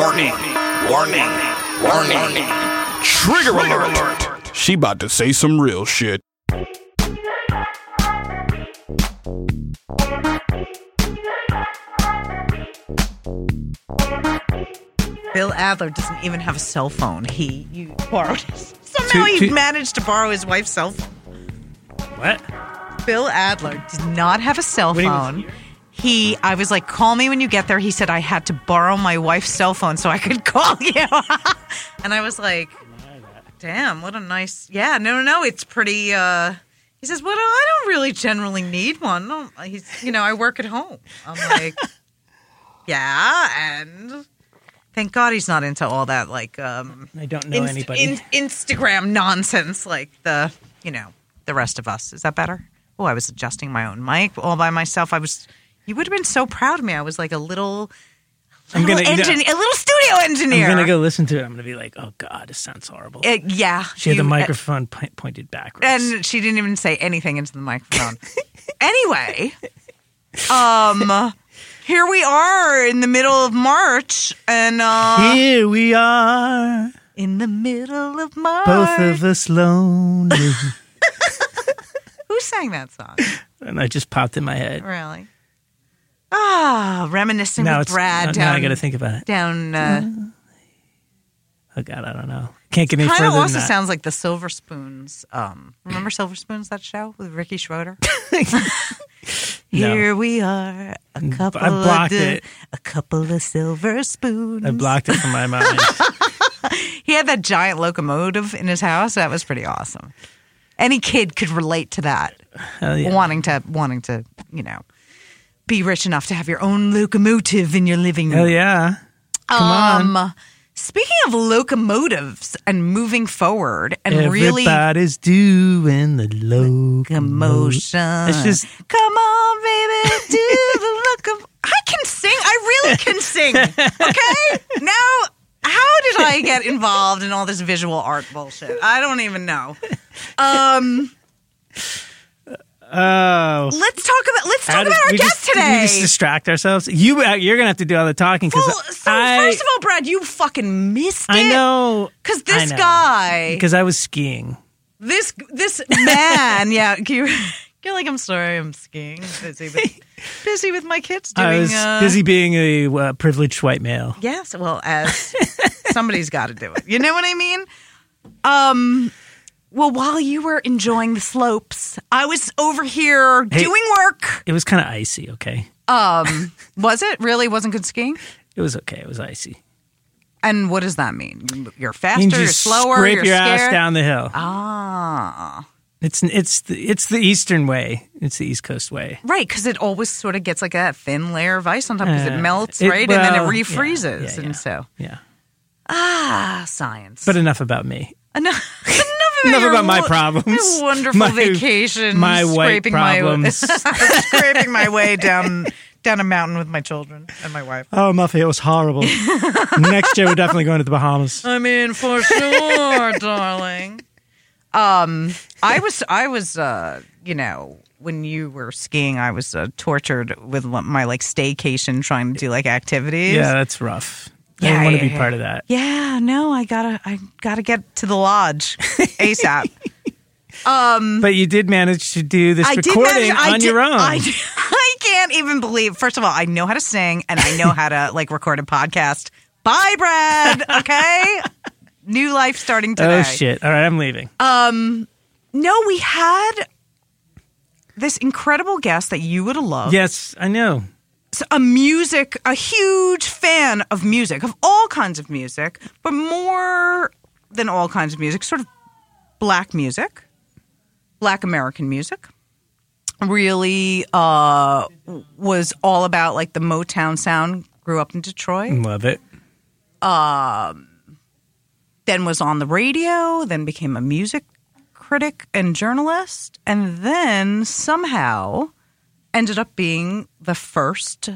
Warning, warning, warning. Trigger alert. She about to say some real shit. Bill Adler doesn't even have a cell phone. He you borrowed his. Somehow To- he managed to borrow his wife's cell phone. What? Bill Adler did not have a cell do you- phone. He, I was like, call me when you get there. He said I had to borrow my wife's cell phone so I could call you. and I was like, damn, what a nice. Yeah, no, no, no. It's pretty. uh He says, well, I don't really generally need one. He's, you know, I work at home. I'm like, yeah, and thank God he's not into all that like um I don't know Inst- anybody. in- Instagram nonsense like the you know the rest of us. Is that better? Oh, I was adjusting my own mic all by myself. I was. You would have been so proud of me. I was like a little, I'm little gonna, you know, engin- a little studio engineer. I'm gonna go listen to it. I'm gonna be like, oh god, this sounds horrible. Uh, yeah, she had the you- microphone po- pointed backwards. and she didn't even say anything into the microphone. anyway, um, here we are in the middle of March, and uh, Here we are, in the middle of March, both of us lonely. who sang that song? and I just popped in my head. Really? Ah, reminiscing Now with it's Brad now, down. now I got to think about it. down. Uh, Oh god, I don't know. Can't get any kind further of than also sounds like the Silver Spoons. Um, remember Silver Spoons? That show with Ricky Schroder. Here we are, a couple I blocked of it. a couple of silver spoons. I blocked it from my mind. He had that giant locomotive in his house. That was pretty awesome. Any kid could relate to that. Hell yeah. Wanting to, wanting to, you know, be rich enough to have your own locomotive in your living room. Hell yeah. Come on. Um, speaking of locomotives and moving forward and really Everybody's doing the locomotion. It's just come on, baby, do the look I can sing. I really can sing. Okay, now. How did I get involved in all this visual art bullshit? I don't even know. Um, oh. let's talk about let's talk about our guest just, today. We just distract ourselves. You, uh, you're gonna have to do all the talking because well, so I, first of all, Brad, you fucking missed it. I know because this know. guy, because I was skiing. this this man, yeah, you, you're like, I'm sorry, I'm skiing, busy with busy with my kids doing. I was uh, busy being a uh, privileged white male. Yes, well, as somebody's got to do it. You know what I mean? Um. Well, while you were enjoying the slopes, I was over here Hey. doing work. It was kind of icy. Okay, Um, was it really wasn't good skiing? it was okay. It was icy. And what does that mean? You- You're faster, can you're slower, scrape you're your scared. ass down the hill. Ah, It's it's the, it's the eastern way. It's the East Coast way. right, because it always sort of gets like a thin layer of ice on top because Uh, it melts, it- right, and then it well, yeah, refreezes, yeah, yeah. and so Yeah, ah, science. but enough about me. enough, enough about, Enough your about my problems. wonderful My- vacation, my scraping problems. my scraping my way down down a mountain with my children and my wife. Oh, Muffy, it was horrible. Next year, we're definitely going to the Bahamas. I mean, for sure, darling. Um, I was, I was, uh, you know, when you were skiing, I was uh, tortured with my like staycation, trying to do like activities. Yeah, that's rough. I Yeah, didn't want to yeah, be yeah. part of that. Yeah, no, I gotta, I gotta get to the lodge ASAP. um, But you did manage to do this I recording manage- I on did- your own. I, I can't even believe. First of all, I know how to sing and I know how to like record a podcast. Bye, Brad. Okay, new life starting today. oh shit! All right, I'm leaving. Um, no, we had this incredible guest that you would have loved. yes, I know. A music, a huge fan of music, of all kinds of music, but more than all kinds of music, sort of black music, black American music. Really uh, was all about like the Motown sound. Grew up in Detroit. Love it. Um, then was on the radio, then became a music critic and journalist, and then somehow ended up being the first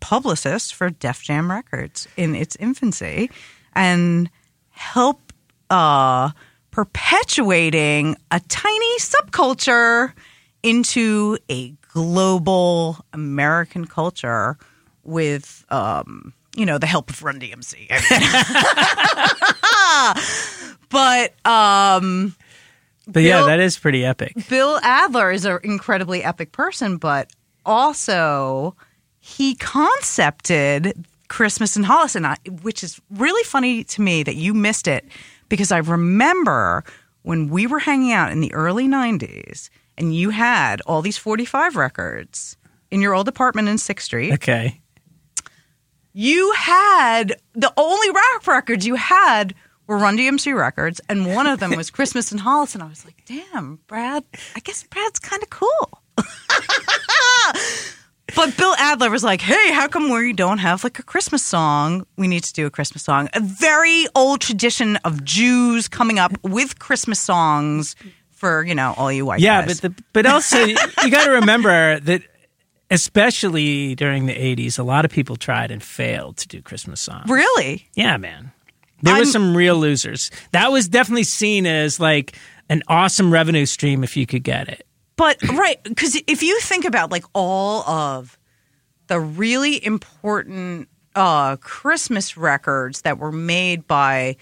publicist for Def Jam Records in its infancy and help uh, perpetuating a tiny subculture into a global American culture with um, you know, the help of Run DMC. But um, But yeah, that is pretty epic. Bill Adler is an incredibly epic person, but also he concepted Christmas in Hollis, and I, which is really funny to me that you missed it because I remember when we were hanging out in the early 90s and you had all these 45 records in your old apartment in 6th Street. Okay. You had the only rock records you had were Run DMC records, and one of them was Christmas in Hollis. And I was like, damn, Brad, I guess Brad's kind of cool. but Bill Adler was like, hey, how come we don't have like a Christmas song? We need to do a Christmas song. A very old tradition of Jews coming up with Christmas songs for, you know, all you white Yeah, guys. but the, but also you got to remember that especially during the 80s a lot of people tried and failed to do Christmas songs. really? Yeah, man. There I'm- were some real losers. That was definitely seen as like an awesome revenue stream if you could get it. But right, because if you think about like all of the really important uh, Christmas records that were made by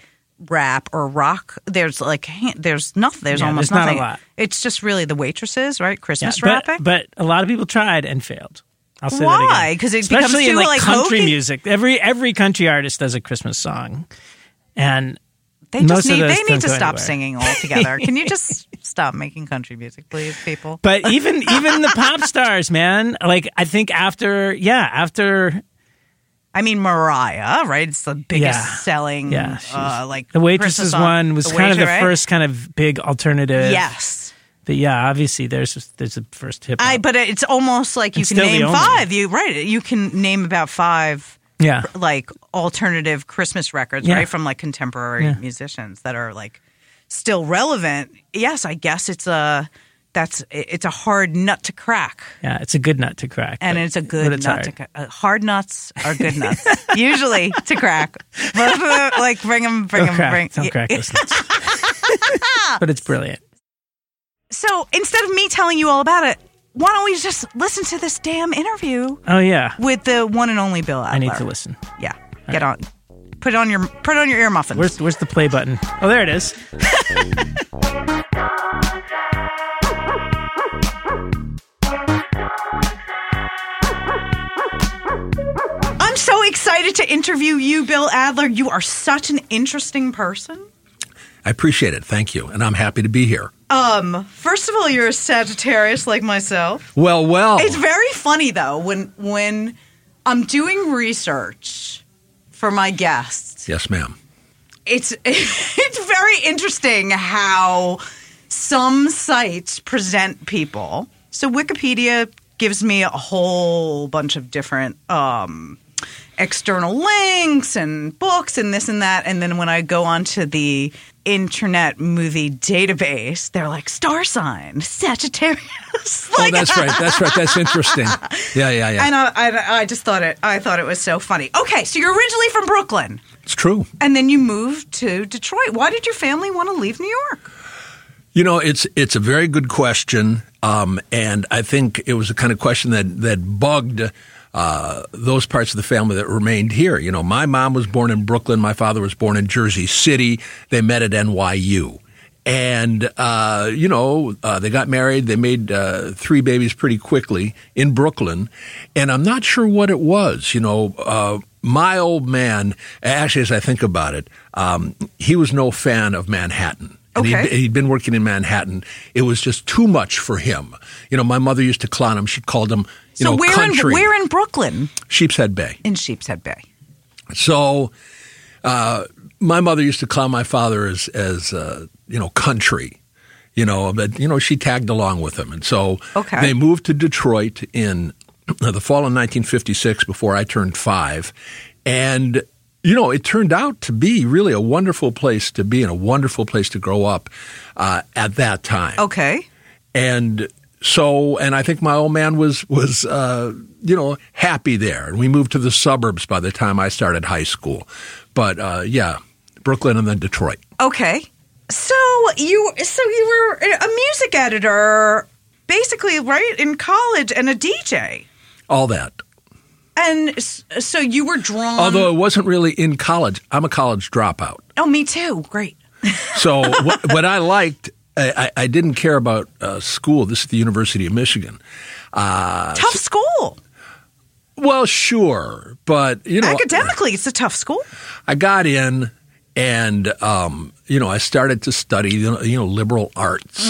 rap or rock, there's like there's nothing. There's Yeah, almost there's not a nothing. lot. It's just really the waitresses, right? Yeah, Christmas but, rapping. but a lot of people tried and failed. I'll say Why? that again. 'Cause it becomes especially in too, like, like, country hokey? music. Every every country artist does a Christmas song, and they just need they need to stop anywhere. singing altogether. Can you just stop making country music, please, people? but even even the pop stars, man. Like I think after yeah after I mean, Mariah, right? It's the biggest Yeah. selling, Yeah, uh, like the waitresses song. one was The kind of the right? first kind of big alternative. Yes. but yeah, obviously there's there's a first hip. I but it's almost like you It's can name five. You right? You can name about five yeah. like alternative Christmas records, Yeah. right, from like contemporary Yeah. musicians that are like still relevant. Yes, I guess it's a that's it's a hard nut to crack, Yeah, it's a good nut to crack. and but- it's a good it's nut hard. to crack. Uh, hard nuts are good nuts, usually to crack. But, like bring them, bring them, bring. don't crack those nuts. but it's brilliant. So instead of me telling you all about it, why don't we just listen to this damn interview Oh yeah, with the one and only Bill Adler? I need to listen. Yeah, get on. Put it on your put it on your ear muffins. Where's where's the play button? Oh, there it is. I'm so excited to interview you, Bill Adler. You are such an interesting person. I appreciate it. Thank you. And I'm happy to be here. Um, first of all, you're a Sagittarius like myself. Well, well. It's very funny though when when I'm doing research for my guests. yes, ma'am. It's it's very interesting how some sites present people. So Wikipedia gives me a whole bunch of different um, external links and books and this and that. And then when I go onto the Internet Movie Database, they're like star sign Sagittarius. Oh, that's right. That's right. That's interesting. Yeah, yeah, yeah. And I, I, I just thought it. I thought it was so funny. Okay, so you're originally from Brooklyn, It's true. and then you moved to Detroit. Why did your family want to leave New York? You know, it's it's a very good question, um, and I think it was the kind of question that that bugged uh, those parts of the family that remained here. You know, my mom was born in Brooklyn. My father was born in Jersey City. They met at NYU. And, uh, you know, uh, they got married. They made uh, three babies pretty quickly in Brooklyn. And I'm not sure what it was. You know, uh, my old man, actually, as I think about it, um, he was no fan of Manhattan. And Okay. he'd, he'd been working in Manhattan. It was just too much for him. You know, my mother used to clown him. She called him, so know, where country. in where in Brooklyn? Sheepshead Bay. In Sheepshead Bay. So, uh, my mother used to call my father as, as uh, you know, country. You know, but you know, she tagged along with him, and so Okay. they moved to Detroit in the fall of 1956 before I turned five, and you know, it turned out to be really a wonderful place to be and a wonderful place to grow up uh, at that time Okay. and so and I think my old man was was uh, you know happy there, and we moved to the suburbs by the time I started high school. But uh, yeah, Brooklyn and then Detroit. Okay. So you so you were a music editor basically right in college and a DJ. All that. And so you were drawn. Although it wasn't really in college. I'm a college dropout. oh, me too. Great. So what, what I liked, I, I didn't care about uh, school. This is the University of Michigan. Uh, Tough school. well, sure, but you know, Academically, it's a tough school. I got in, and um, you know, I started to study you know, you know liberal arts.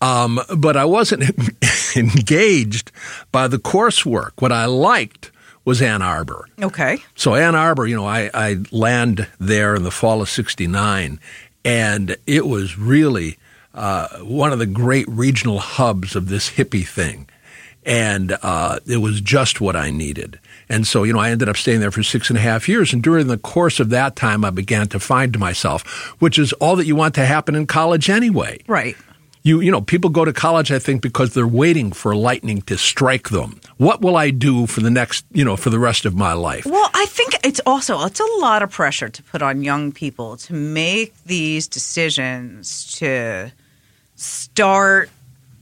Um, but I wasn't engaged by the coursework. What I liked was Ann Arbor. Okay. So Ann Arbor, you know, I, I land there in the fall of '69, and it was really uh, one of the great regional hubs of this hippie thing, and uh, it was just what I needed. And so, you know, I ended up staying there for six and a half years. And during the course of that time, I began to find myself, which is all that you want to happen in college anyway Right. you you know people go to college i think because they're waiting for lightning to strike them what will i do for the next you know for the rest of my life Well, I think it's also it's a lot of pressure to put on young people to make these decisions to start,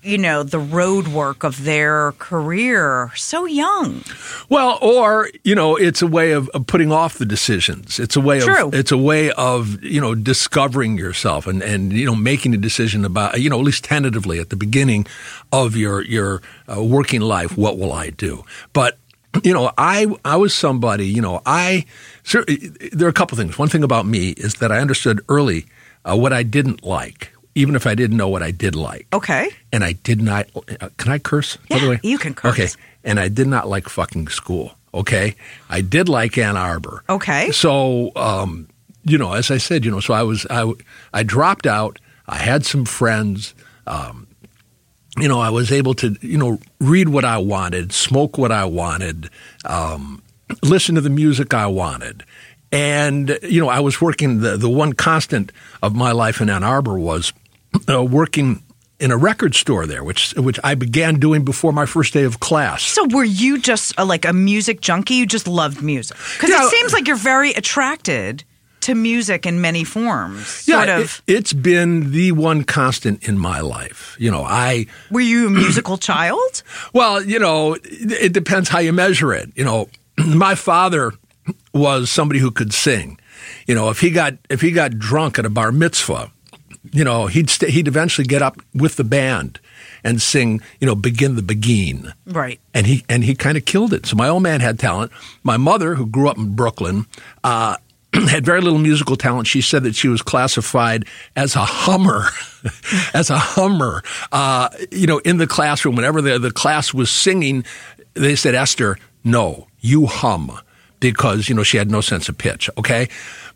you know, the road work of their career so young. well or you know it's a way of, of putting off the decisions it's a way True. of it's a way of you know discovering yourself and and you know making a decision about you know at least tentatively at the beginning of your your uh, working life what will i do but you know i i was somebody you know i there are a couple things one thing about me is that i understood early uh, what i didn't like even if i didn't know what i did like Okay. and I did not. Uh, can I curse? by the Yeah, way, you can curse. Okay, and I did not like fucking school. Okay, I did like Ann Arbor. Okay. so um, you know, as I said, you know, so I was I I dropped out. I had some friends. Um, you know, I was able to you know read what I wanted, smoke what I wanted, um, listen to the music I wanted. And you know, I was working. The the one constant of my life in Ann Arbor was uh, working in a record store there, which which I began doing before my first day of class. So were you just a, like a music junkie? You just loved music? Because it seems like you're very attracted to music in many forms. Sort yeah, of. it, it's been the one constant in my life. You know, I were you a musical child? Well, you know, it depends how you measure it. You know, my father was somebody who could sing. You know, if he got if he got drunk at a bar mitzvah, you know, he'd st- he'd eventually get up with the band and sing, you know, begin the beguine. Right. And he and he kind of killed it. So my old man had talent. My mother, who grew up in Brooklyn, uh, had very little musical talent. She said that she was classified as a hummer, as a hummer. Uh, you know, in the classroom, whenever the the class was singing, they said, "Esther, no, you hum," because you know she had no sense of pitch. Okay,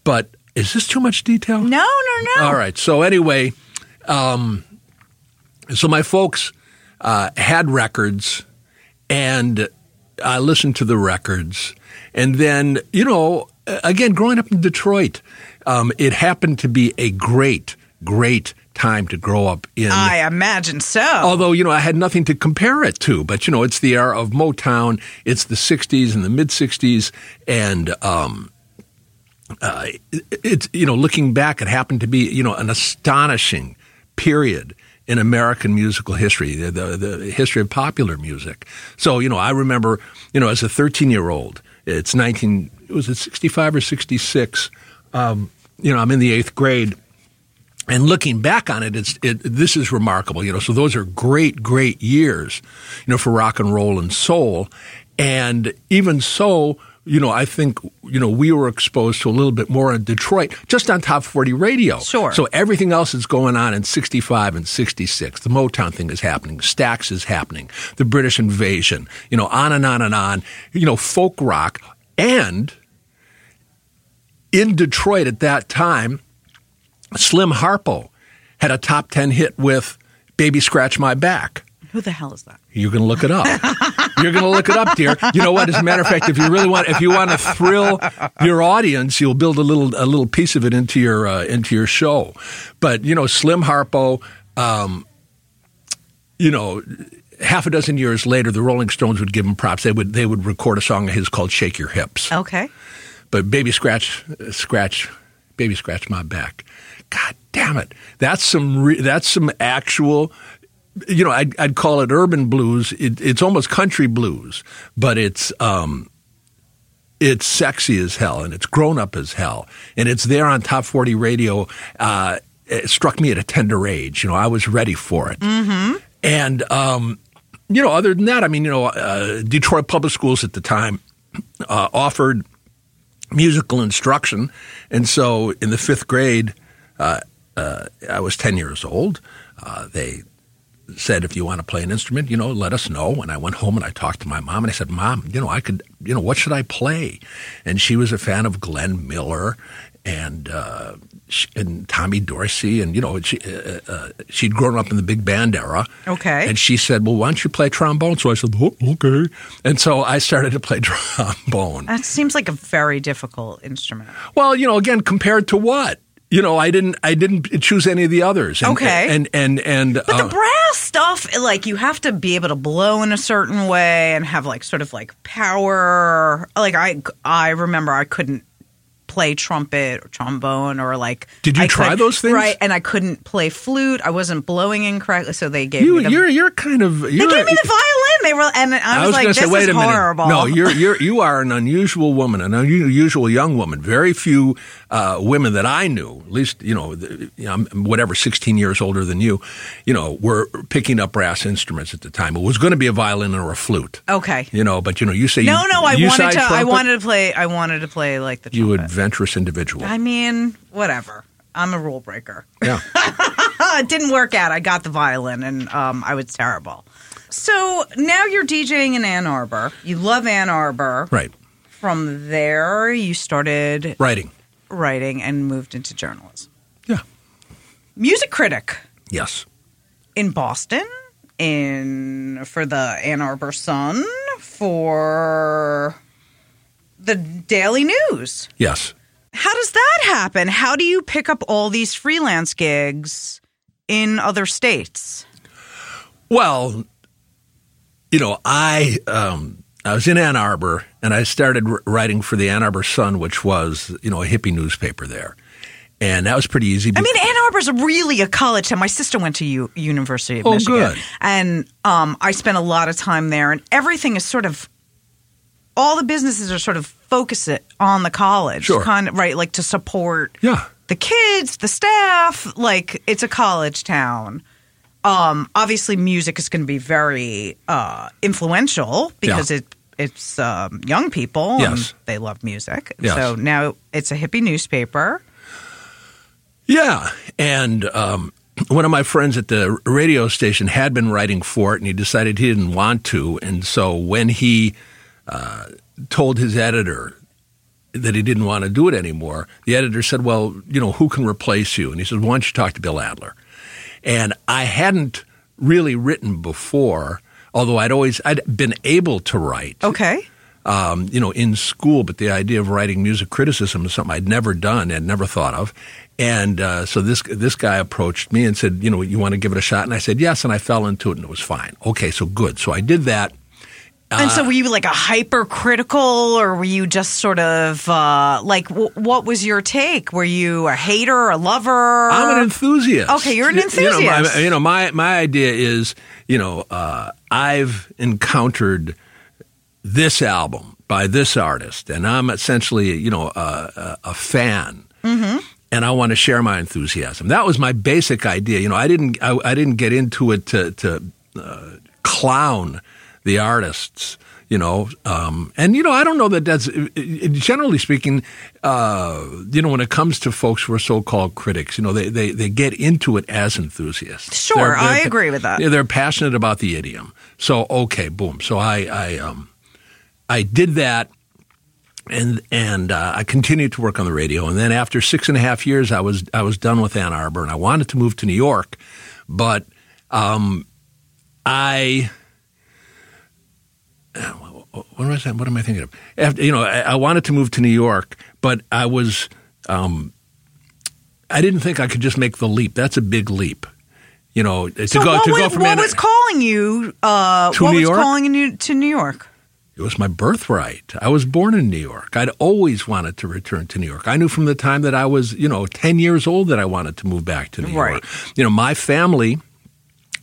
but is this too much detail? No, no, no. All right. So anyway, um, so my folks uh, had records, and I listened to the records, and then you know, again, growing up in Detroit, um, it happened to be a great, great time to grow up in. I imagine so. Although, you know, I had nothing to compare it to, but, you know, it's the era of Motown. It's the 60s and the mid 60s. And, um, uh, it's, you know, looking back, it happened to be, you know, an astonishing period in American musical history, the, the, the history of popular music. So, you know, I remember, you know, as a 13 year old, it's 19, was it 65 or 66? Um, you know, I'm in the eighth grade. And looking back on it, it's it, this is remarkable, you know. So those are great, great years, you know, for rock and roll and soul. And even so, you know, I think you know we were exposed to a little bit more in Detroit, just on top forty radio. Sure. So everything else is going on in sixty five and sixty six. The Motown thing is happening. Stax is happening. The British invasion. You know, on and on and on. You know, folk rock and in Detroit at that time. Slim Harpo had a top 10 hit with Baby Scratch My Back. Who the hell is that? You're going to look it up. You're going to look it up, dear. You know what? As a matter of fact, if you really want, if you want to thrill your audience, you'll build a little, a little piece of it into your, uh, into your show. But you know, Slim Harpo, um, you know, half a dozen years later, the Rolling Stones would give him props. They would, they would record a song of his called "Shake Your Hips." Okay. but baby scratch scratch baby scratch my back god damn it that's some re- that's some actual you know I'd, I'd call it urban blues. It, it's almost country blues but it's um it's sexy as hell and it's grown up as hell. And it's there on top 40 radio uh, it struck me at a tender age. You know i was ready for it. Mm-hmm. and um, you know other than that i mean you know uh, detroit public schools at the time uh, offered musical instruction. And so in the fifth grade uh, uh, i was 10 years old. Uh, they said, if you want to play an instrument, you know, let us know. And I went home and I talked to my mom and I said, Mom, you know, I could, you know, what should I play? And she was a fan of Glenn Miller and uh, and Tommy Dorsey, and you know, she, uh, uh, she'd grown up in the big band era. Okay. And she said, "Well, why don't you play trombone?" So I said, oh, "Okay." And so I started to play trombone. That seems like a very difficult instrument. Well, you know, again, compared to what? You know, I didn't, I didn't choose any of the others. And, Okay. And and and, But uh, the brass stuff, like you have to be able to blow in a certain way and have like sort of like power. Like I, I remember I couldn't play trumpet or trombone or like. Did you I try those things? Right, and I couldn't play flute. I wasn't blowing incorrectly, so they gave you, me the. you're you're kind of they you're, gave me the violin. They were, and I was, was like, "This say, wait is a minute. horrible." No, you're you're you are an unusual woman, an unusual young woman. Very few uh, women that I knew, at least you know, the, you know, I'm whatever, 16 years older than you, you know, were picking up brass instruments at the time. It was going to be a violin or a flute. okay. You know, but you know, you say No, you, no, I you wanted to. I wanted to play. I wanted to play like the you adventurous individual. I mean, whatever. I'm a rule breaker. yeah. it didn't work out. I got the violin, and um, I was terrible. So now you're DJing in Ann Arbor. You love Ann Arbor. Right. From there, you started Writing. writing and moved into journalism. Yeah. Music critic Yes. in Boston, in for the Ann Arbor Sun, for the Daily News. Yes. How does that happen? How do you pick up all these freelance gigs in other states? Well, you know, I um, I was in Ann Arbor and I started writing for the Ann Arbor Sun, which was you know a hippie newspaper there, and that was pretty easy. I mean, Ann Arbor's really a college town. My sister went to U- University of Oh, Michigan, good. and um, I spent a lot of time there. And everything is sort of all the businesses are sort of focused it on the college, Sure. kind of right, like to support yeah, the kids, the staff. Like it's a college town. Um, obviously, music is going to be very uh, influential because Yeah. it it's um, young people. Yes. and they love music. Yes. So now it's a hippie newspaper. yeah, and. Um, one of my friends at the radio station had been writing for it, and he decided he didn't want to. And so when he uh, told his editor that he didn't want to do it anymore, the editor said, "Well, you know, who can replace you?" And he said, "Why don't you talk to Bill Adler?" And I hadn't really written before, although I'd always I'd been able to write, Okay. um, you know, in school. But the idea of writing music criticism is something I'd never done and never thought of. And uh, so this this guy approached me and said, "You know, you want to give it a shot?" And I said, "Yes." And I fell into it, and it was fine. Okay, so good. So I did that. And Uh, so, were you like a hypercritical, or were you just sort of uh, like, w- what was your take? Were you a hater, a lover? I'm an enthusiast. Okay, you're an You know, my, enthusiast. you know, my my idea is, you know, uh, I've encountered this album by this artist, and I'm essentially, you know, a, a, a fan. Mm-hmm. And I want to share my enthusiasm. That was my basic idea. You know, I didn't, I, I didn't get into it to, to uh, clown the artists. You know, um, and you know, I don't know that that's generally speaking. Uh, you know, when it comes to folks who are so-called critics, you know, they they, they get into it as enthusiasts. Sure, I agree with that. They're passionate about the idiom. So okay, boom. So I I um I did that. And and uh, I continued to work on the radio, and then after six and a half years, I was I was done with Ann Arbor, and I wanted to move to New York, but um, I what am I saying? What am I thinking of? After, you know, I, I wanted to move to New York, but I was, um, I didn't think I could just make the leap. That's a big leap, you know, to So go what, to was, go from what Ann- was calling you? Uh, To what New was York? calling you to New York? It was my birthright. I was born in New York. I'd always wanted to return to New York. I knew from the time that I was, you know, 10 years old that I wanted to move back to New Right. York. You know, my family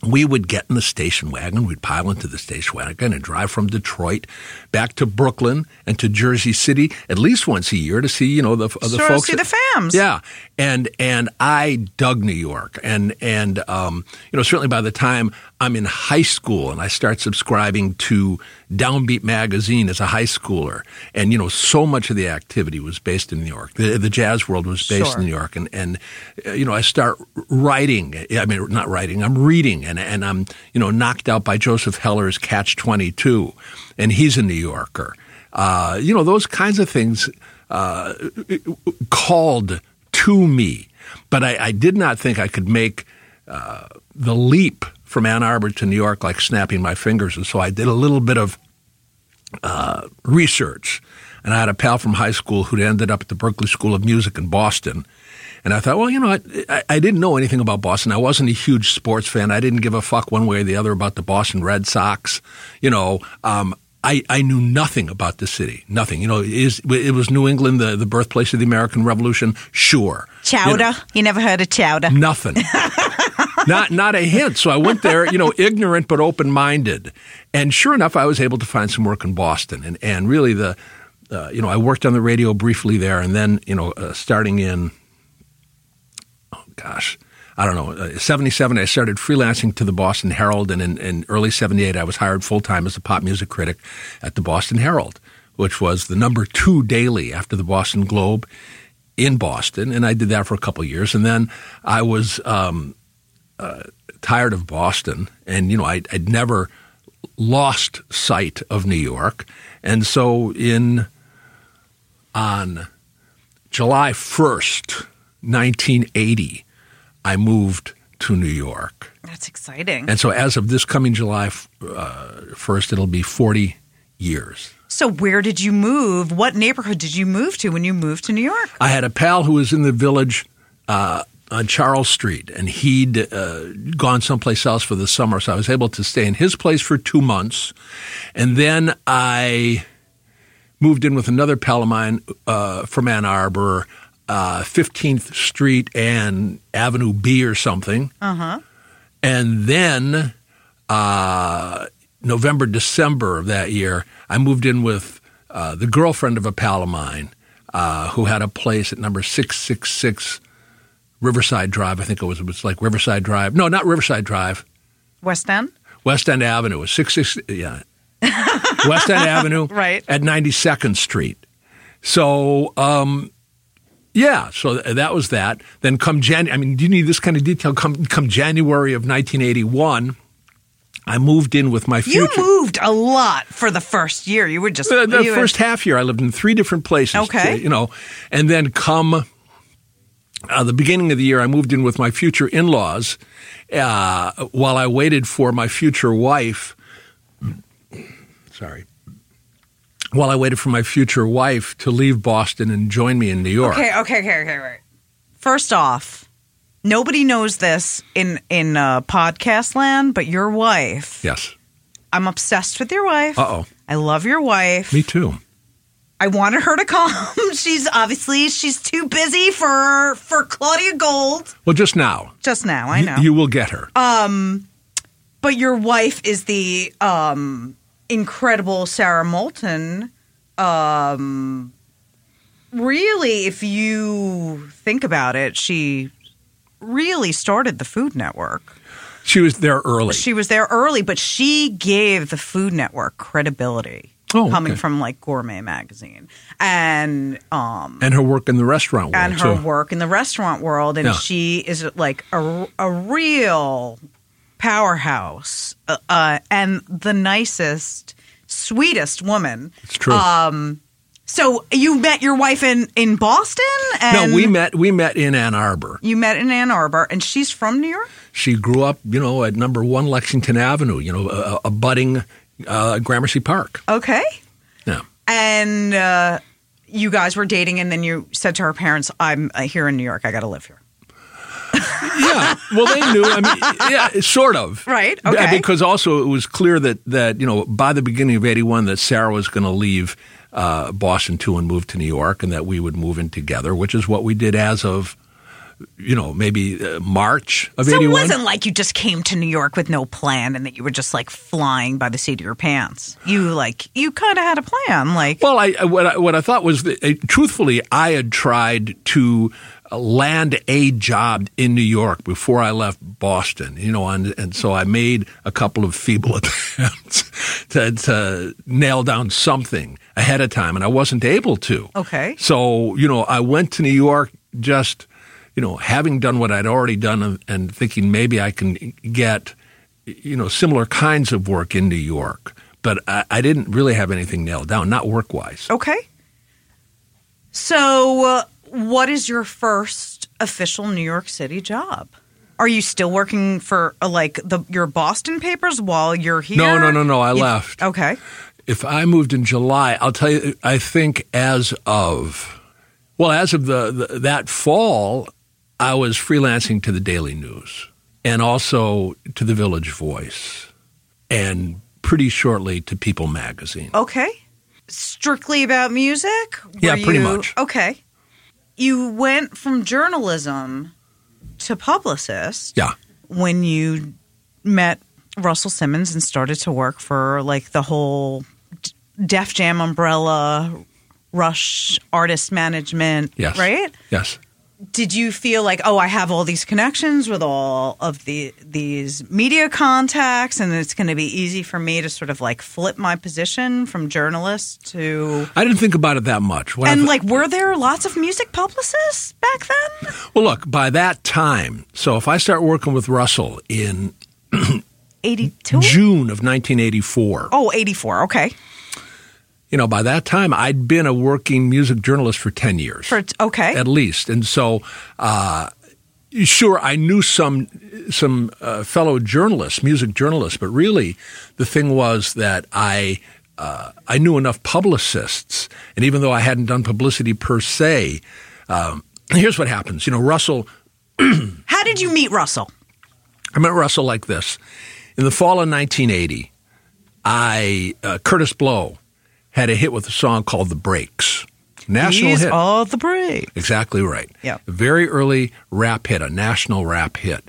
we would get in the station wagon, we'd pile into the station wagon and drive from Detroit back to Brooklyn and to Jersey City at least once a year to see, you know, the, the Sure, folks. see the fams. Yeah. And, and I dug New York. And, and, um, you know, certainly by the time I'm in high school and I start subscribing to Downbeat magazine as a high schooler. And, you know, so much of the activity was based in New York. The, the jazz world was based Sure. in New York. And, and, uh, you know, I start writing. I mean, not writing, I'm reading and, and I'm, you know, knocked out by Joseph Heller's Catch 22. And he's a New Yorker. Uh, you know, those kinds of things, uh, called to me. But I, I did not think I could make uh, the leap from Ann Arbor to New York like snapping my fingers. And so I did a little bit of uh, research. And I had a pal from high school who'd ended up at the Berklee School of Music in Boston. And I thought, well, you know, I, I, I didn't know anything about Boston. I wasn't a huge sports fan. I didn't give a fuck one way or the other about the Boston Red Sox. You know, um, I, I knew nothing about the city. Nothing. You know, is it was New England, the, the birthplace of the American Revolution? Sure. You know, Chowder. You, never heard of chowder? Nothing. not not a hint. So I went there, you know, ignorant but open minded, and sure enough, I was able to find some work in Boston, and and really the, uh, you know, I worked on the radio briefly there, and then you know, uh, starting in, oh gosh. I don't know, uh, 77, I started freelancing to the Boston Herald, and in, in early 78, I was hired full time as a pop music critic at the Boston Herald, which was the number two daily after the Boston Globe in Boston, and I did that for a couple of years, and then I was um, uh, tired of Boston, and you know I, I'd never lost sight of New York, and so in on July first, nineteen eighty, I moved to New York, That's exciting. and so as of this coming July uh, first, it'll be forty years. So, where did you move? What neighborhood did you move to when you moved to New York? I had a pal who was in the village uh, on Charles Street, and he'd uh, gone someplace else for the summer, so I was able to stay in his place for two months, and then I moved in with another pal of mine uh, from Ann Arbor, uh, 15th Street and Avenue B or something, uh-huh. and then uh, November, December of that year, I moved in with uh, the girlfriend of a pal of mine uh, who had a place at number 666 Riverside Drive. I think it was, it was like Riverside Drive. No, not Riverside Drive. West End? West End Avenue. It was 66, yeah. West End Avenue Right. at 92nd Street. So, um, yeah, so that was that. Then come Jan, I mean, do you need this kind of detail? Come, come January of 1981, I moved in with my You future. moved a lot for the first year. You were just The, the you were- first half year, I lived in three different places. Okay. You know, and then come uh, the beginning of the year, I moved in with my future in laws uh, while I waited for my future wife. Sorry. While I waited for my future wife to leave Boston and join me in New York. Okay, okay, okay, okay, right. First off, nobody knows this in in uh, podcast land, but your wife. Yes. I'm obsessed with your wife. Uh oh. I love your wife. Me too. I wanted her to come. she's obviously she's too busy for for Claudia Gold Well, just now. just now. I know. You, will get her. but your wife is the um, incredible Sara Moulton. Um, really, if you think about it, she really started the Food Network. she was there early. She was there early, but she gave the Food Network credibility. Oh, coming okay. from like Gourmet magazine and um and her work in the restaurant world. and her too. work in the restaurant world and Yeah. she is like a, a real powerhouse uh, uh, and the nicest sweetest woman It's true. um so you met your wife in in boston and no, we met. We met in Ann Arbor. you met in ann arbor and she's from new york She grew up, you know, at number one Lexington Avenue. You know, a, a budding uh, Gramercy Park. okay Yeah. and uh you guys were dating and then you said to her parents i'm uh, here in new york i gotta live here Yeah. Well, they knew. I mean, yeah, sort of. Right, Yeah, okay. Because also it was clear that that you know by the beginning of '81 that Sara was going to leave uh, Boston too and move to New York, and that we would move in together, which is what we did as of you know, maybe uh, March of So it wasn't like you just came to New York with no plan and that you were just like flying by the seat of your pants. You like you kind of had a plan. Like Well, I, I- what I, what I thought was that, uh, truthfully, I had tried to uh, land a job in New York before I left Boston, you know, and, and so I made a couple of feeble attempts to, to nail down something ahead of time, and I wasn't able to. Okay. So, you know, I went to New York just, you know, having done what I'd already done and, and thinking maybe I can get, you know, similar kinds of work in New York. But I, I didn't really have anything nailed down, not work wise. okay. So uh, what is your first official New York City job? Are you still working for uh, like the your Boston papers while you're here? No, no, no, no, I You- left. Okay. If I moved in July, I'll tell you, I think as of, well, as of the, the that fall, I was freelancing to the Daily News and also to the Village Voice and pretty shortly to People Magazine. Okay. Strictly about music? Yeah, pretty you- much. Okay. You went from journalism to publicist Yeah. when you met Russell Simmons and started to work for like the whole Def Jam umbrella, Rush artist management, Yes. right? Yes. Did you feel like, oh, I have all these connections with all of the these media contacts, and it's going to be easy for me to sort of like flip my position from journalist to I didn't think about it that much. And th- like, were there lots of music publicists back then? well, look, by that time, so if I start working with Russell in Eighty two. June of 1984, Oh, 84. Okay. You know, by that time, I'd been a working music journalist for 10 years. For okay. at least. And so, uh, sure, I knew some some uh, fellow journalists, music journalists, but really, the thing was that I. Uh, I knew enough publicists, and even though I hadn't done publicity per se, um, here's what happens. You know, Russell, How did you meet Russell? I met Russell like this. In the fall of 1980, I uh, Kurtis Blow had a hit with a song called "The Breaks," national These hit. are the breaks. Exactly right. Yeah. Very early rap hit, a national rap hit.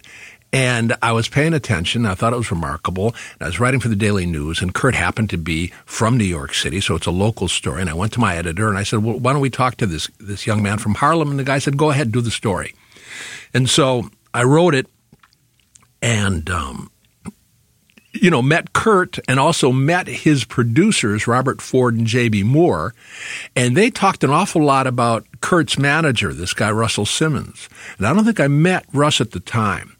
And I was paying attention. I thought it was remarkable. And I was writing for the Daily News, and Kurt happened to be from New York City, so it's a local story. And I went to my editor and I said, "Well, why don't we talk to this this young man from Harlem?" And the guy said, "Go ahead, do the story." And so I wrote it, and um, you know, met Kurt and also met his producers, Robert Ford and J.B. Moore, and they talked an awful lot about Kurt's manager, this guy, Russell Simmons. And I don't think I met Russ at the time,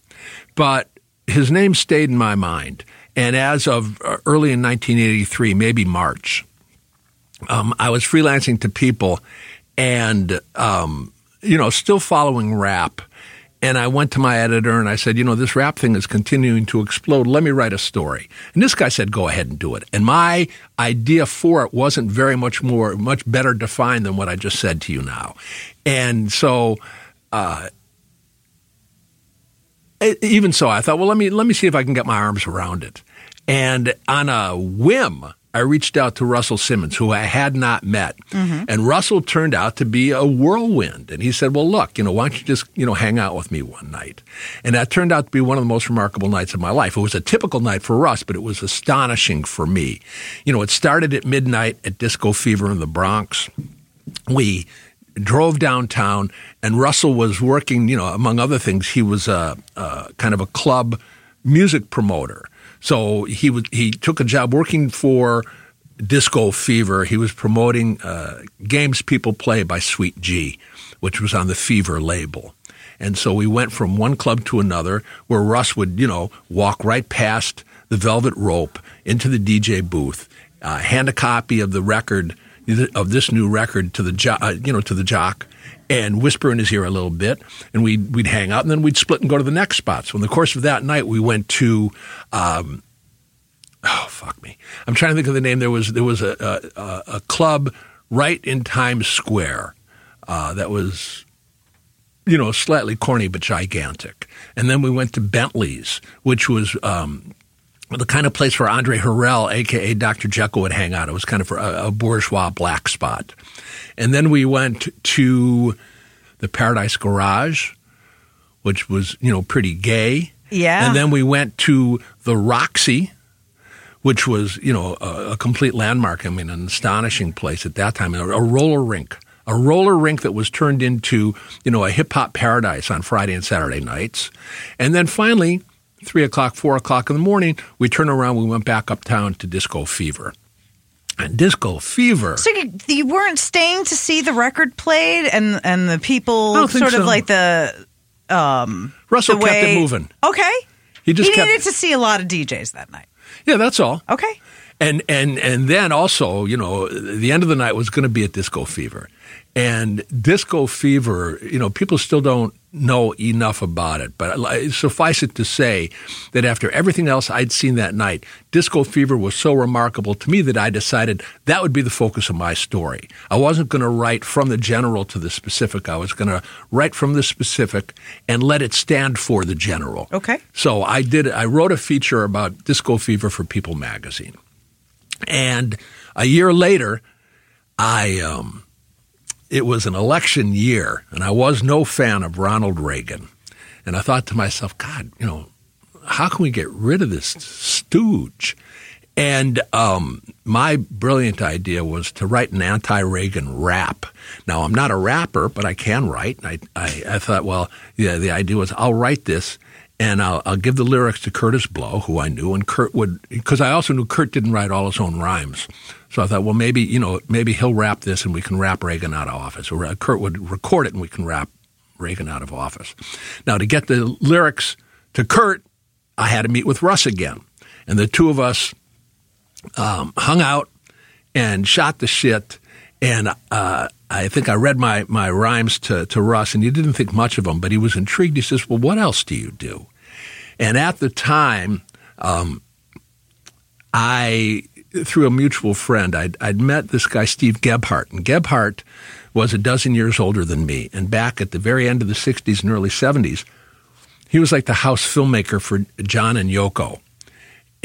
but his name stayed in my mind. And as of uh, early in 1983, maybe March, um, I was freelancing to people and, um, you know, still following rap. And I went to my editor and I said, you know, this rap thing is continuing to explode. Let me write a story. And this guy said, go ahead and do it. And my idea for it wasn't very much more, much better defined than what I just said to you now. And so, uh, even so, I thought, well, let me let me see if I can get my arms around it. And on a whim, I reached out to Russell Simmons, who I had not met. Mm-hmm. And Russell turned out to be a whirlwind. And he said, Well, look, you know, why don't you just, you know, hang out with me one night? And that turned out to be one of the most remarkable nights of my life. It was a typical night for Russ, but it was astonishing for me. You know, it started at midnight at Disco Fever in the Bronx. We drove downtown, and Russell was working, you know, among other things, he was a, a kind of a club music promoter. So he was he took a job working for Disco Fever. He was promoting uh, games people play by Sweet G, which was on the Fever label. And so we went from one club to another, where Russ would, you know, walk right past the velvet rope into the DJ booth, uh, hand a copy of the record of this new record to the jo- uh, you know to the jock and whisper in his ear a little bit and we'd we'd hang out and then we'd split and go to the next spot so in the course of that night we went to um, oh fuck me i'm trying to think of the name there was there was a a, a club right in times square uh, that was you know slightly corny but gigantic and then we went to bentley's which was um, the kind of place where Andre Harrell, aka Dr. Jekyll, would hang out. It was kind of a, a bourgeois black spot. And then we went to the Paradise Garage, which was you know pretty gay. Yeah. And then we went to the Roxy, which was you know a, a complete landmark. I mean, an astonishing place at that time. A, a roller rink, a roller rink that was turned into you know a hip hop paradise on Friday and Saturday nights, and then finally. Three o'clock, four o'clock in the morning, we turned around. We went back uptown to Disco Fever, and Disco Fever. So you, you weren't staying to see the record played, and and the people sort of like the um Russell the kept way, it moving. Okay, He just he kept- needed to see a lot of DJs that night. Yeah, that's all. Okay, And and and then also, you know, the end of the night was going to be at Disco Fever, and Disco Fever, you know, people still don't know enough about it. But suffice it to say that after everything else I'd seen that night, Disco Fever was so remarkable to me that I decided that would be the focus of my story. I wasn't going to write from the general to the specific. I was going to write from the specific and let it stand for the general. Okay. So I did. I wrote a feature about Disco Fever for People magazine. And a year later, I um, it was an election year, and I was no fan of Ronald Reagan. And I thought to myself, God, you know, how can we get rid of this stooge? And um, my brilliant idea was to write an anti-Reagan rap. Now I'm not a rapper, but I can write. I, I, I thought, well, yeah, the idea was I'll write this and I'll, I'll give the lyrics to Kurtis Blow, who I knew, and Kurt would because I also knew Kurt didn't write all his own rhymes. So I thought, well, maybe you know, maybe he'll rap this, and we can rap Reagan out of office, or uh, Kurt would record it, and we can rap Reagan out of office. Now, to get the lyrics to Kurt, I had to meet with Russ again, and the two of us um, hung out and shot the shit. And uh, I think I read my, my rhymes to, to Russ, and he didn't think much of them, but he was intrigued. He says, Well, what else do you do? And at the time, um, I, through a mutual friend, I'd, I'd met this guy, Steve Gebhardt. And Gebhardt was a dozen years older than me. And back at the very end of the 60s and early 70s, he was like the house filmmaker for John and Yoko.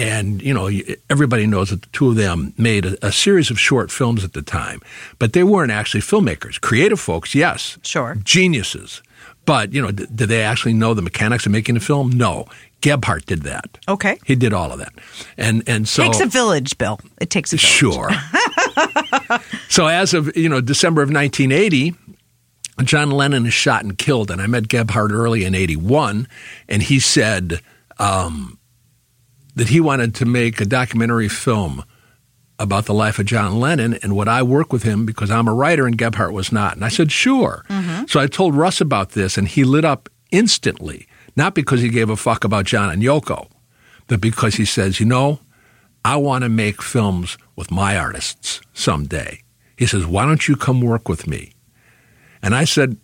And, you know, everybody knows that the two of them made a, a series of short films at the time, but they weren't actually filmmakers. Creative folks, yes. Sure. Geniuses. But, you know, d- did they actually know the mechanics of making a film? No. Gebhardt did that. okay. He did all of that. And, and so. Takes a village, Bill. It takes a village. Sure. so as of you know December of 1980, John Lennon is shot and killed, and I met Gebhardt early in '81, and he said um, that he wanted to make a documentary film about the life of John Lennon, and would I work with him because I'm a writer and Gebhardt was not? And I said sure. Mm-hmm. So I told Russ about this, and he lit up instantly, not because he gave a fuck about John and Yoko, but because he says, you know. I want to make films with my artists someday. He says, Why don't you come work with me? And I said,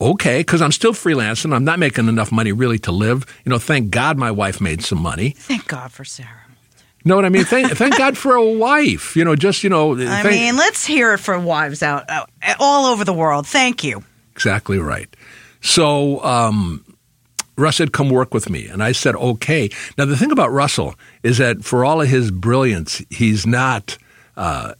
Okay, because I'm still freelancing. I'm not making enough money really to live. You know, thank God my wife made some money. Thank God for Sara. Know what I mean? Thank, thank God for a wife. You know, just, you know. I thank- mean, let's hear it for wives out uh, all over the world. Thank you. Exactly right. So um, Russ said, "Come work with me," and I said, "Okay." Now the thing about Russell is that for all of his brilliance, he's not. Uh,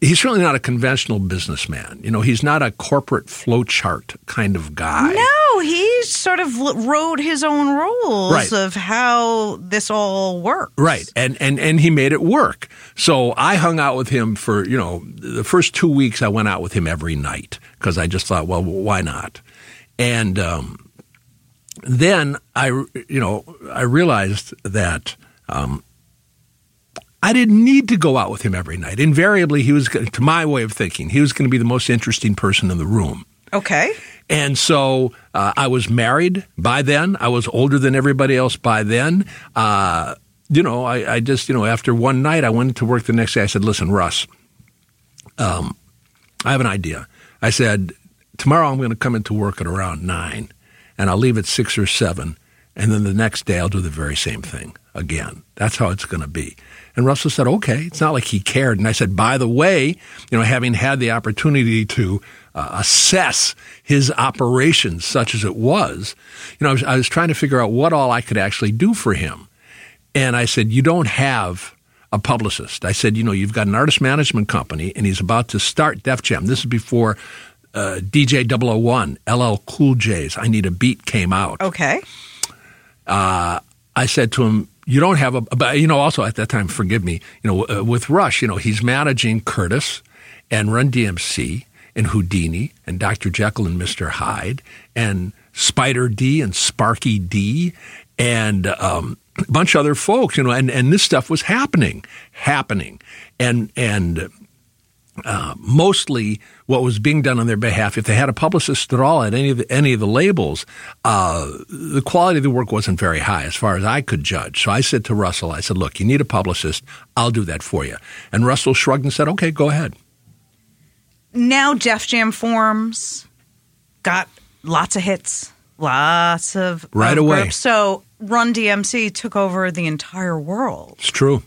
he's certainly not a conventional businessman. You know, he's not a corporate flowchart kind of guy. No, he sort of wrote his own rules Right. of how this all works. Right, and and and he made it work. So I hung out with him for you know the first two weeks. I went out with him every night because I just thought, well, why not? And um, then I, you know, I realized that um, I didn't need to go out with him every night. Invariably, he was, to my way of thinking, he was going to be the most interesting person in the room. Okay. And so uh, I was married by then. I was older than everybody else by then. Uh, you know, I, I just, you know, after one night, I went to work the next day. I said, listen, Russ, um, I have an idea. I said, tomorrow I'm going to come into work at around nine and I'll leave at six or seven. And then the next day I'll do the very same thing again. That's how it's going to be. And Russell said, okay. It's not like he cared. And I said, by the way, you know, having had the opportunity to uh, assess his operations such as it was, you know, I was, I was trying to figure out what all I could actually do for him. And I said, you don't have a publicist. I said, you know, you've got an artist management company and he's about to start Def Jam. This is before uh, DJ 001, LL Cool J's I Need a Beat came out. Okay. I said to him, "You don't have a." But you know, also at that time, forgive me. You know, uh, with Rush, you know, he's managing Kurtis and Run DMC and Whodini and Dr. Jekyll and Mr. Hyde and Spider D and Sparky D and um, a bunch of other folks. You know, and and this stuff was happening, happening, and and uh, mostly what was being done on their behalf. If they had a publicist at all at any of the, any of the labels, uh, the quality of the work wasn't very high as far as I could judge. So I said to Russell, I said, "Look, you need a publicist. I'll do that for you." And Russell shrugged and said, "Okay, go ahead." Now Def Jam forms, got lots of hits, lots of Right of away. groups. So Run DMC took over the entire world. It's true.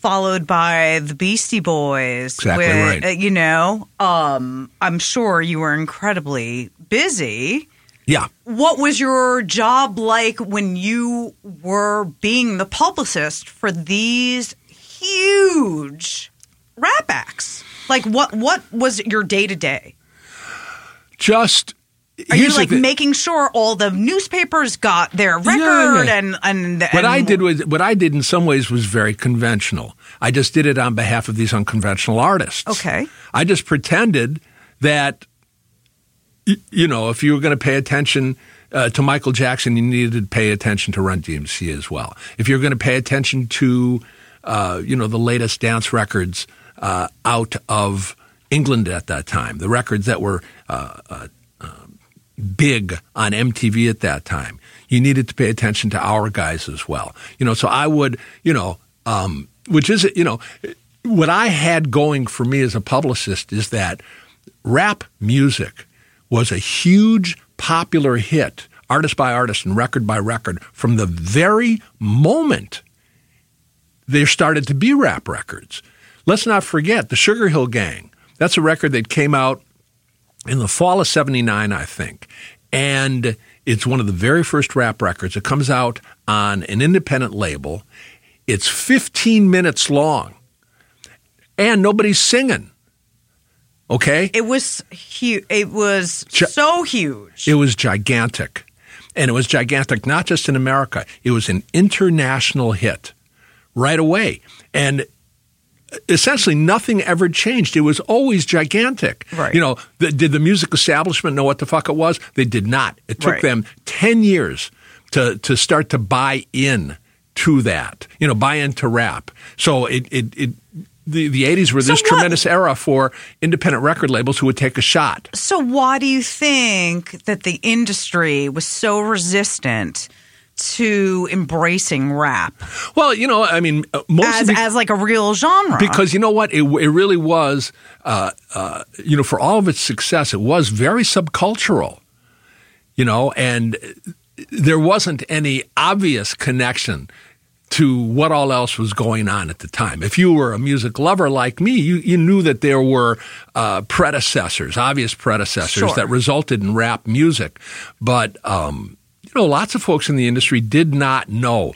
Followed by the Beastie Boys. Exactly with, right. uh, you know, um, I'm sure you were incredibly busy. Yeah. What was your job like when you were being the publicist for these huge rap acts? Like, what what was your day to day? Just Are you like making sure all the newspapers got their record Yeah, yeah. and and What and I did was what I did in some ways was very conventional. I just did it on behalf of these unconventional artists. Okay. I just pretended that you know, if you were going to pay attention uh, to Michael Jackson, you needed to pay attention to Run DMC as well. If you're going to pay attention to uh, you know the latest dance records uh, out of England at that time, the records that were uh, uh, big on MTV at that time. You needed to pay attention to our guys as well. You know, so I would, you know, um, which is, you know, what I had going for me as a publicist is that rap music was a huge popular hit, artist by artist and record by record, from the very moment there started to be rap records. Let's not forget the Sugar Hill Gang. That's a record that came out in the fall of 79, I think. And it's one of the very first rap records. It comes out on an independent label. It's 15 minutes long. And nobody's singing. Okay? It was huge. It was Gi- so huge. It was gigantic. And it was gigantic not just in America, it was an international hit right away. And essentially nothing ever changed. It was always gigantic. Right. You know, the, did the music establishment know what the fuck it was? They did not. It took Right. them 10 years to, to start to buy in to that, you know, buy into rap. So it, it, it the, the 80s were So this what- tremendous era for independent record labels who would take a shot. So, why do you think that the industry was so resistant to embracing rap Well, you know, I mean, uh, mostly as, be- as like a real genre? because you know what, it, it really was, uh, uh, you know, for all of its success, it was very subcultural, you know, and there wasn't any obvious connection to what all else was going on at the time. If you were a music lover like me, you, you knew that there were uh, predecessors, obvious predecessors Sure. that resulted in rap music. But, um, you know, lots of folks in the industry did not know.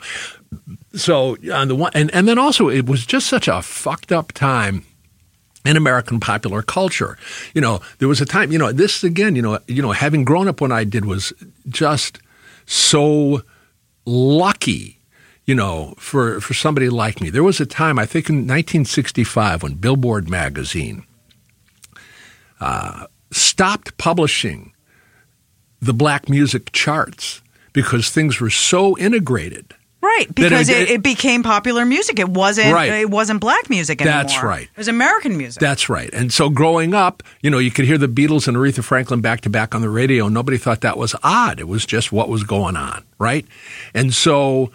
So on the one, and, and then also it was just such a fucked up time in American popular culture. You know, there was a time, you know, this again, you know, you know, having grown up when I did was just so lucky, you know, for, for somebody like me. There was a time, I think in 1965, when Billboard magazine uh, stopped publishing the black music charts because things were so integrated. right? Because it- it, it became popular music. It wasn't. Right. It wasn't black music anymore. That's right. It was American music. That's right. And so growing up, you know, you could hear the Beatles and Aretha Franklin back to back on the radio. and Nobody thought that was odd. It was just what was going on, right? And so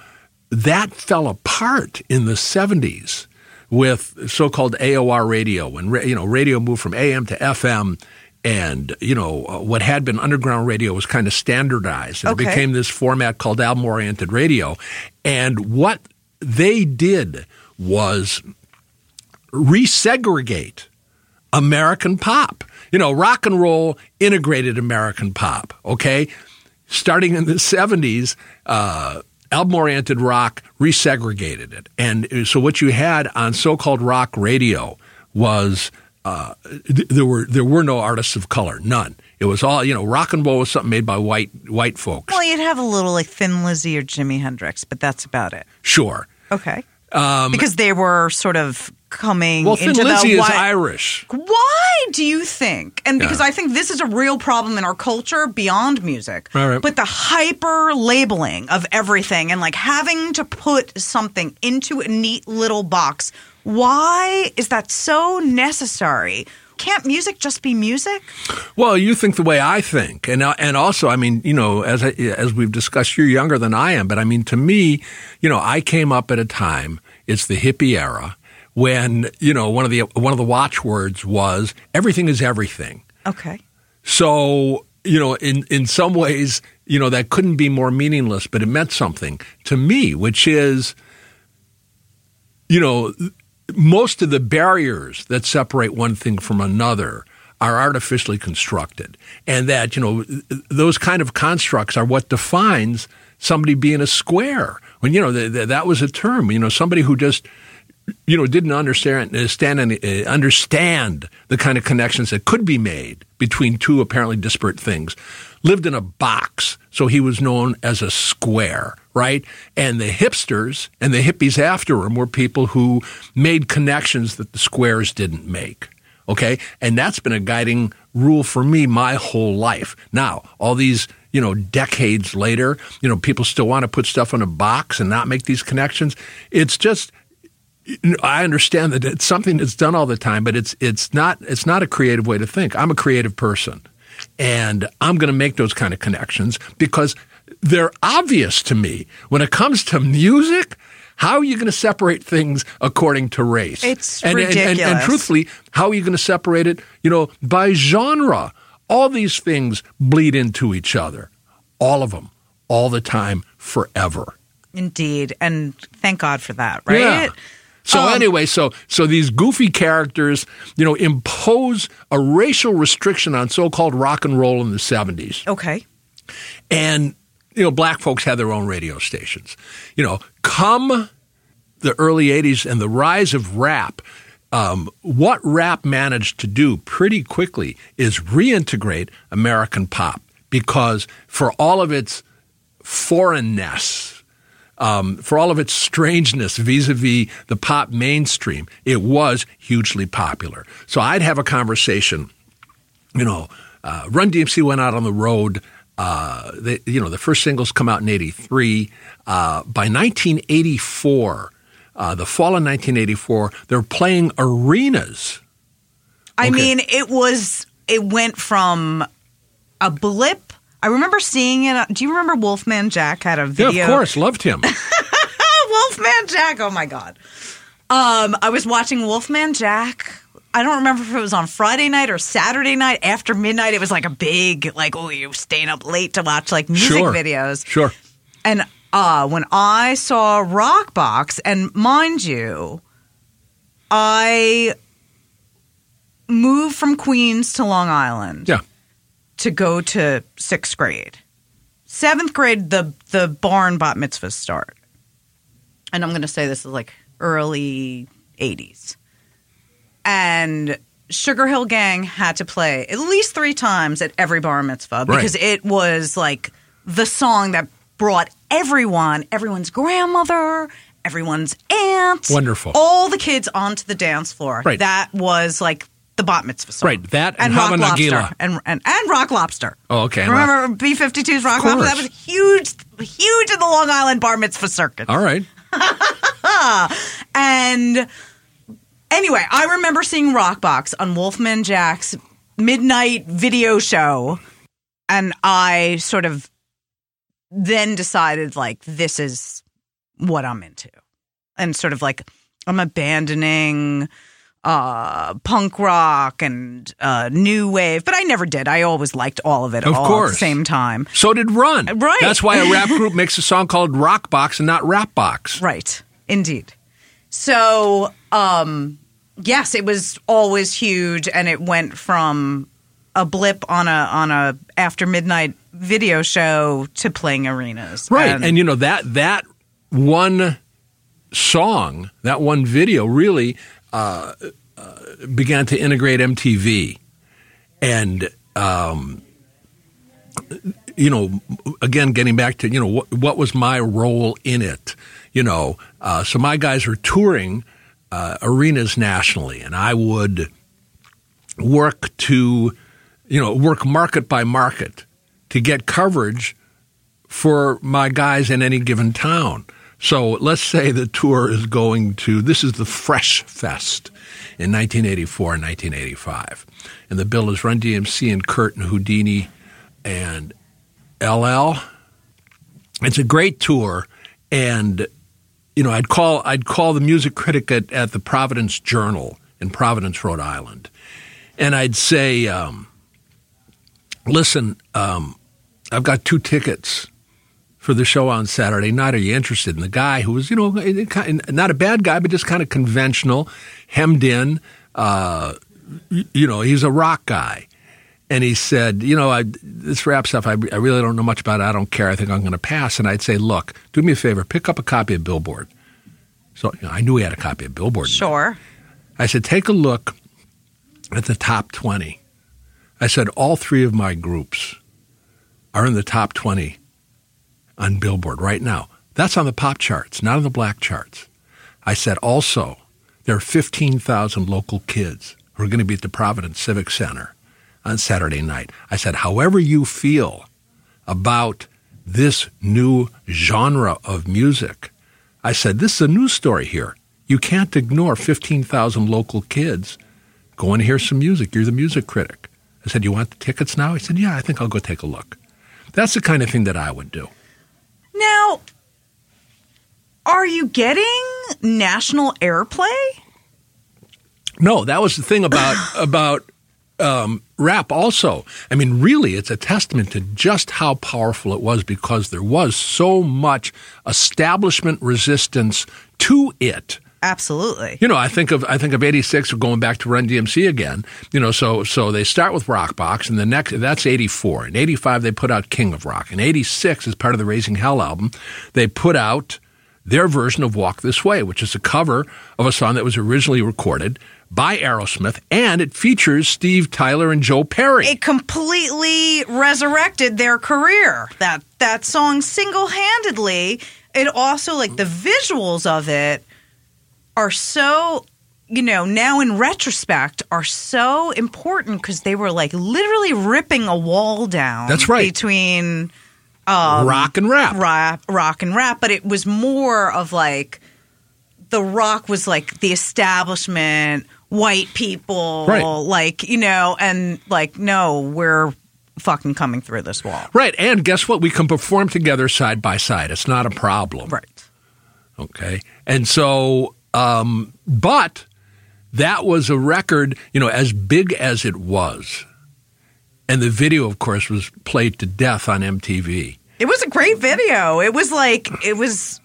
that fell apart in the 70s with so-called AOR radio when you know radio moved from AM to FM and you know uh, what had been underground radio was kind of standardized and Okay. it became this format called album oriented radio and what they did was resegregate American pop. You know, rock and roll integrated American pop, okay? Starting in the 70s, uh, album oriented rock resegregated it. And so what you had on so called rock radio was. Uh, th- there were there were no artists of color, none. It was all you know. Rock and roll was something made by white white folks. Well, you'd have a little like Thin Lizzy or Jimi Hendrix, but that's about it. Sure. Okay. because they were sort of coming Um, Well, Thin into Lizzy the is Irish. Why do you think? And because Yeah. I think this is a real problem in our culture beyond music. Right, right. But the hyper labeling of everything and like having to put something into a neat little box. Why is that so necessary? Can't music just be music? Well, you think the way I think, and uh, and also, I mean, you know, as I, as we've discussed, you're younger than I am, but I mean, to me, you know, I came up at a time. It's the hippie era when you know one of the one of the watchwords was everything is everything. Okay. So, you know, in, in some ways, you know, that couldn't be more meaningless, but it meant something to me, which is, you know, most of the barriers that separate one thing from another are artificially constructed. And that, you know, those kind of constructs are what defines somebody being a square. When, you know, th- th- that was a term, you know, somebody who just, you know, didn't understand understand, any- uh, understand the kind of connections that could be made between two apparently disparate things. Lived in a box, so he was known as a square, right? And the hipsters and the hippies after him were people who made connections that the squares didn't make. Okay, and that's been a guiding rule for me my whole life. Now, all these you know decades later, you know people still want to put stuff in a box and not make these connections. It's just I understand that it's something that's done all the time, but it's it's not it's not a creative way to think. I'm a creative person, and I'm going to make those kind of connections because they're obvious to me. When it comes to music, how are you going to separate things according to race? It's and, and- and- And, truthfully, how are you going to separate it? You know, by genre. All these things bleed into each other, all of them, all the time, forever. Indeed. And thank God for that, right? Yeah. So Um, anyway, so so these goofy characters, you know, impose a racial restriction on so-called rock and roll in the 70s. Okay. And you know, black folks had their own radio stations. You know, come the early 80s and the rise of rap, um, what rap managed to do pretty quickly is reintegrate American pop because for all of its foreignness, um, for all of its strangeness vis-a-vis the pop mainstream, it was hugely popular. So I'd have a conversation, you know, uh, Run DMC went out on the road. Uh, they, you know, the first singles come out in '83. Uh, by 1984, uh, the fall of 1984, they're playing arenas. I Okay. mean, it was, it went from a blip. I remember seeing it. Do you remember Wolfman Jack had a video? Yeah, of course, loved him. Wolfman Jack. Oh my God. Um, I was watching Wolfman Jack. I don't remember if it was on Friday night or Saturday night after midnight. It was like a big, like, oh, you're staying up late to watch like music sure, videos. Sure. And uh, when I saw Rock Box, and mind you, I moved from Queens to Long Island Yeah. To go to sixth grade. Seventh grade, the the barn bat mitzvahs start, and I'm going to say this is like early '80s, and Sugar Hill Gang had to play at least three times at every bar mitzvah because it was like the song that brought everyone, everyone's grandmother, everyone's aunt, Wonderful. all the kids onto the dance floor. Right. That was like the bat mitzvah song. Right, that and Rock Hava Lobster and, and and Rock Lobster. Oh, okay. Remember B 52's Rock Lobster? That was huge, huge in the Long Island bar mitzvah circuit. All right. And anyway, I remember seeing Rock Box on Wolfman Jack's midnight video show, and I sort of then decided like this is what I'm into, and sort of like I'm abandoning uh punk rock and uh new wave but i never did i always liked all of it Of all at course. the same time So did Run. Right. That's why a rap group makes a song called Rock Box and not Rap Box. Right. Indeed. So, um, yes, it was always huge, and it went from a blip on a on a after midnight video show to playing arenas. Right. And, And, you know that that one song, that one video really uh, uh, began to integrate MTV, and um, you know, again, getting back to you know what, what was my role in it, you know, uh, so my guys were touring uh, arenas nationally, and I would work to, you know, work market by market to get coverage for my guys in any given town. So let's say the tour is going to, this is the Fresh Fest in 1984 and 1985. And the bill is Run DMC and Kurt and Whodini and LL. It's a great tour. And, you know, I'd call, I'd call the music critic at, at the Providence Journal in Providence, Rhode Island. And I'd say, um, listen, um, I've got two tickets for the show on Saturday night. Are you interested? And the guy who was, you know, not a bad guy, but just kind of conventional, hemmed in, uh, you know, he's a rock guy. And he said, you know, I, this rap stuff, I, I really don't know much about it. I don't care. I think I'm going to pass. And I'd say, look, do me a favor, pick up a copy of Billboard. So you know, I knew he had a copy of Billboard. Sure. I said, take a look at the top 20. I said, all three of my groups are in the top 20 on Billboard right now. That's on the pop charts, not on the black charts. I said also, there are 15,000 local kids who are going to be at the Providence Civic Center on Saturday night. I said, however you feel about this new genre of music, I said, this is a news story here. You can't ignore 15,000 local kids going to hear some music. You're the music critic. I said, you want the tickets now? He said, yeah, I think I'll go take a look. That's the kind of thing that I would do. Now, are you getting national airplay? No, that was the thing about about um, rap. Also, I mean, really, it's a testament to just how powerful it was because there was so much establishment resistance to it Absolutely. You know, I think of I think of '86 going back to Run DMC again. You know, so so they start with Rock Box, and the next that's '84. In '85 they put out King of Rock. In '86, as part of the Raising Hell album, they put out their version of Walk This Way, which is a cover of a song that was originally recorded by Aerosmith, and it features Steve Tyler and Joe Perry. It completely resurrected their career. That that song single handedly. It also like the visuals of it are so you know, now in retrospect, are so important because they were like literally ripping a wall down. That's right. Between um, rock and rap. rap, rock and rap, but it was more of like the rock was like the establishment, white people, Right. like you know, and like no, we're fucking coming through this wall, Right, and guess what? We can perform together side by side. It's not a problem. right? Okay. And so, um, but that was a record, you know, as big as it was. And the video, of course, was played to death on MTV. It was a great video. It was like it was.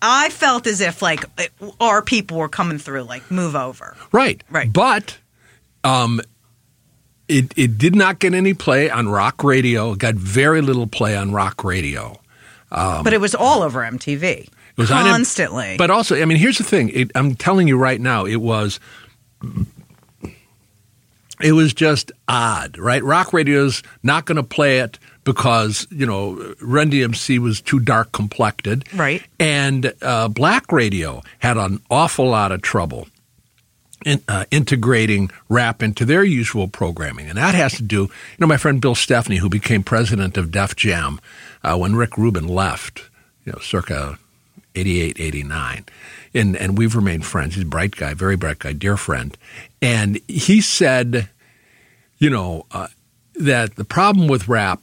I felt as if like it, our people were coming through, like move over. Right. Right. But um, it, it did not get any play on rock radio. It got very little play on rock radio. but it was all over MTV. It was constantly. but also, I mean, here's the thing. It, I'm telling you right now, it was it was just odd, right? Rock radio's not going to play it because you know Run DMC was too dark complected, Right. And uh, black radio had an awful lot of trouble. In, uh, integrating rap into their usual programming. And that has to do, you know, my friend Bill Stephney, who became president of Def Jam uh, when Rick Rubin left, you know, circa 88, 89. And, and we've remained friends. He's a bright guy, very bright guy, dear friend. And he said, you know, uh, that the problem with rap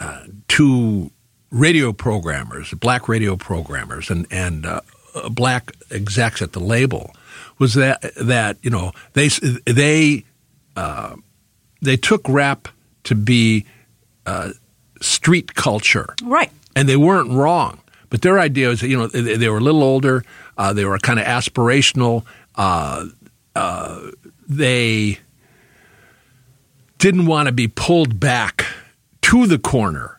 uh, to radio programmers, black radio programmers, and, and uh, black execs at the label was that, that you know, they, they, uh, they took rap to be uh, street culture right. and they weren't wrong. But their idea was, you know, they, they were a little older. Uh, they were kind of aspirational. Uh, uh, they didn't want to be pulled back to the corner.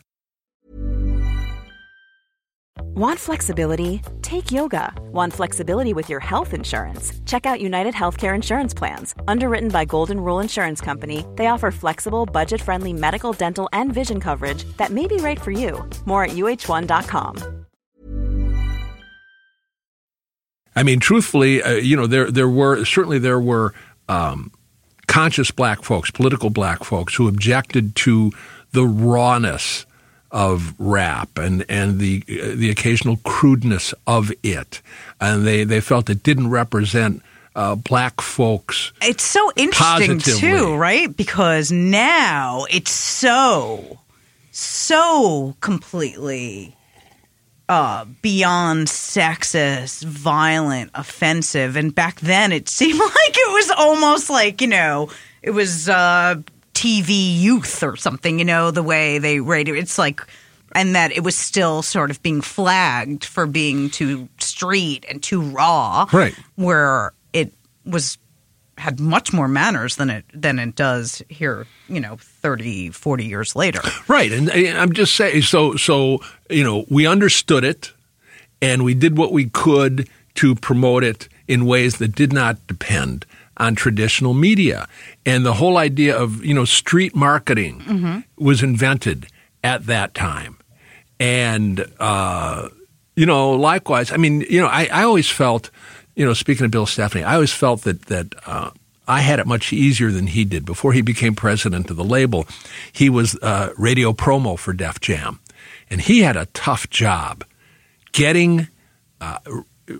Want flexibility? Take yoga. Want flexibility with your health insurance? Check out United Healthcare Insurance Plans. Underwritten by Golden Rule Insurance Company, they offer flexible, budget friendly medical, dental, and vision coverage that may be right for you. More at uh1.com. I mean, truthfully, uh, you know, there there were certainly there were um, conscious black folks, political black folks, who objected to the rawness of rap and and the uh, the occasional crudeness of it, and they they felt it didn't represent. Uh, black folks. It's so interesting Positively. too, right? Because now it's so, so completely uh, beyond sexist, violent, offensive. And back then it seemed like it was almost like, you know, it was uh, TV youth or something, you know, the way they rated It's like, and that it was still sort of being flagged for being too street and too raw. Right. Where it was had much more manners than it than it does here, you know, 30, 40 years later. Right, and, and I'm just saying. So, so you know, we understood it, and we did what we could to promote it in ways that did not depend on traditional media. And the whole idea of you know street marketing was invented at that time, and uh, you know, likewise, I mean, you know, I, I always felt, you know, speaking of Bill Stephney, I always felt that that. Uh, I had it much easier than he did. Before he became president of the label, he was uh, radio promo for Def Jam. And he had a tough job getting uh,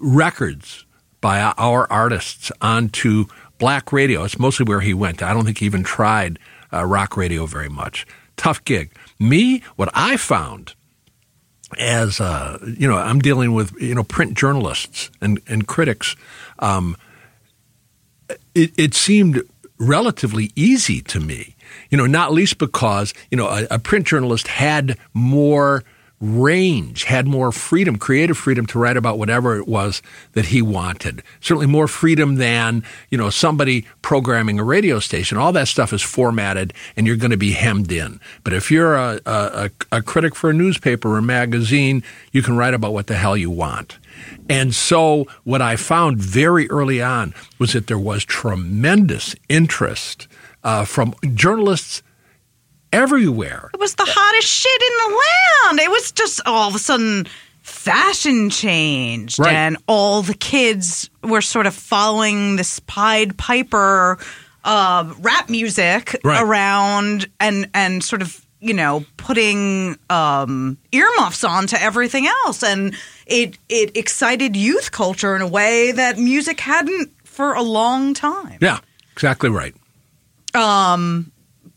records by our artists onto black radio. It's mostly where he went. I don't think he even tried uh, rock radio very much. Tough gig. Me, what I found as uh, you know, I'm dealing with you know print journalists and and critics. Um, it, it seemed relatively easy to me, you know, not least because you know a, a print journalist had more range, had more freedom, creative freedom to write about whatever it was that he wanted. Certainly more freedom than, you know, somebody programming a radio station. All that stuff is formatted and you're going to be hemmed in. But if you're a, a, a critic for a newspaper or a magazine, you can write about what the hell you want. And so what I found very early on was that there was tremendous interest uh, from journalists everywhere. It was the hottest shit in the land. It was just all of a sudden fashion changed Right. and all the kids were sort of following this Pied Piper uh, rap music Right. around and and sort of you know putting um, earmuffs on to everything else and it it excited youth culture in a way that music hadn't for a long time. Yeah, exactly right.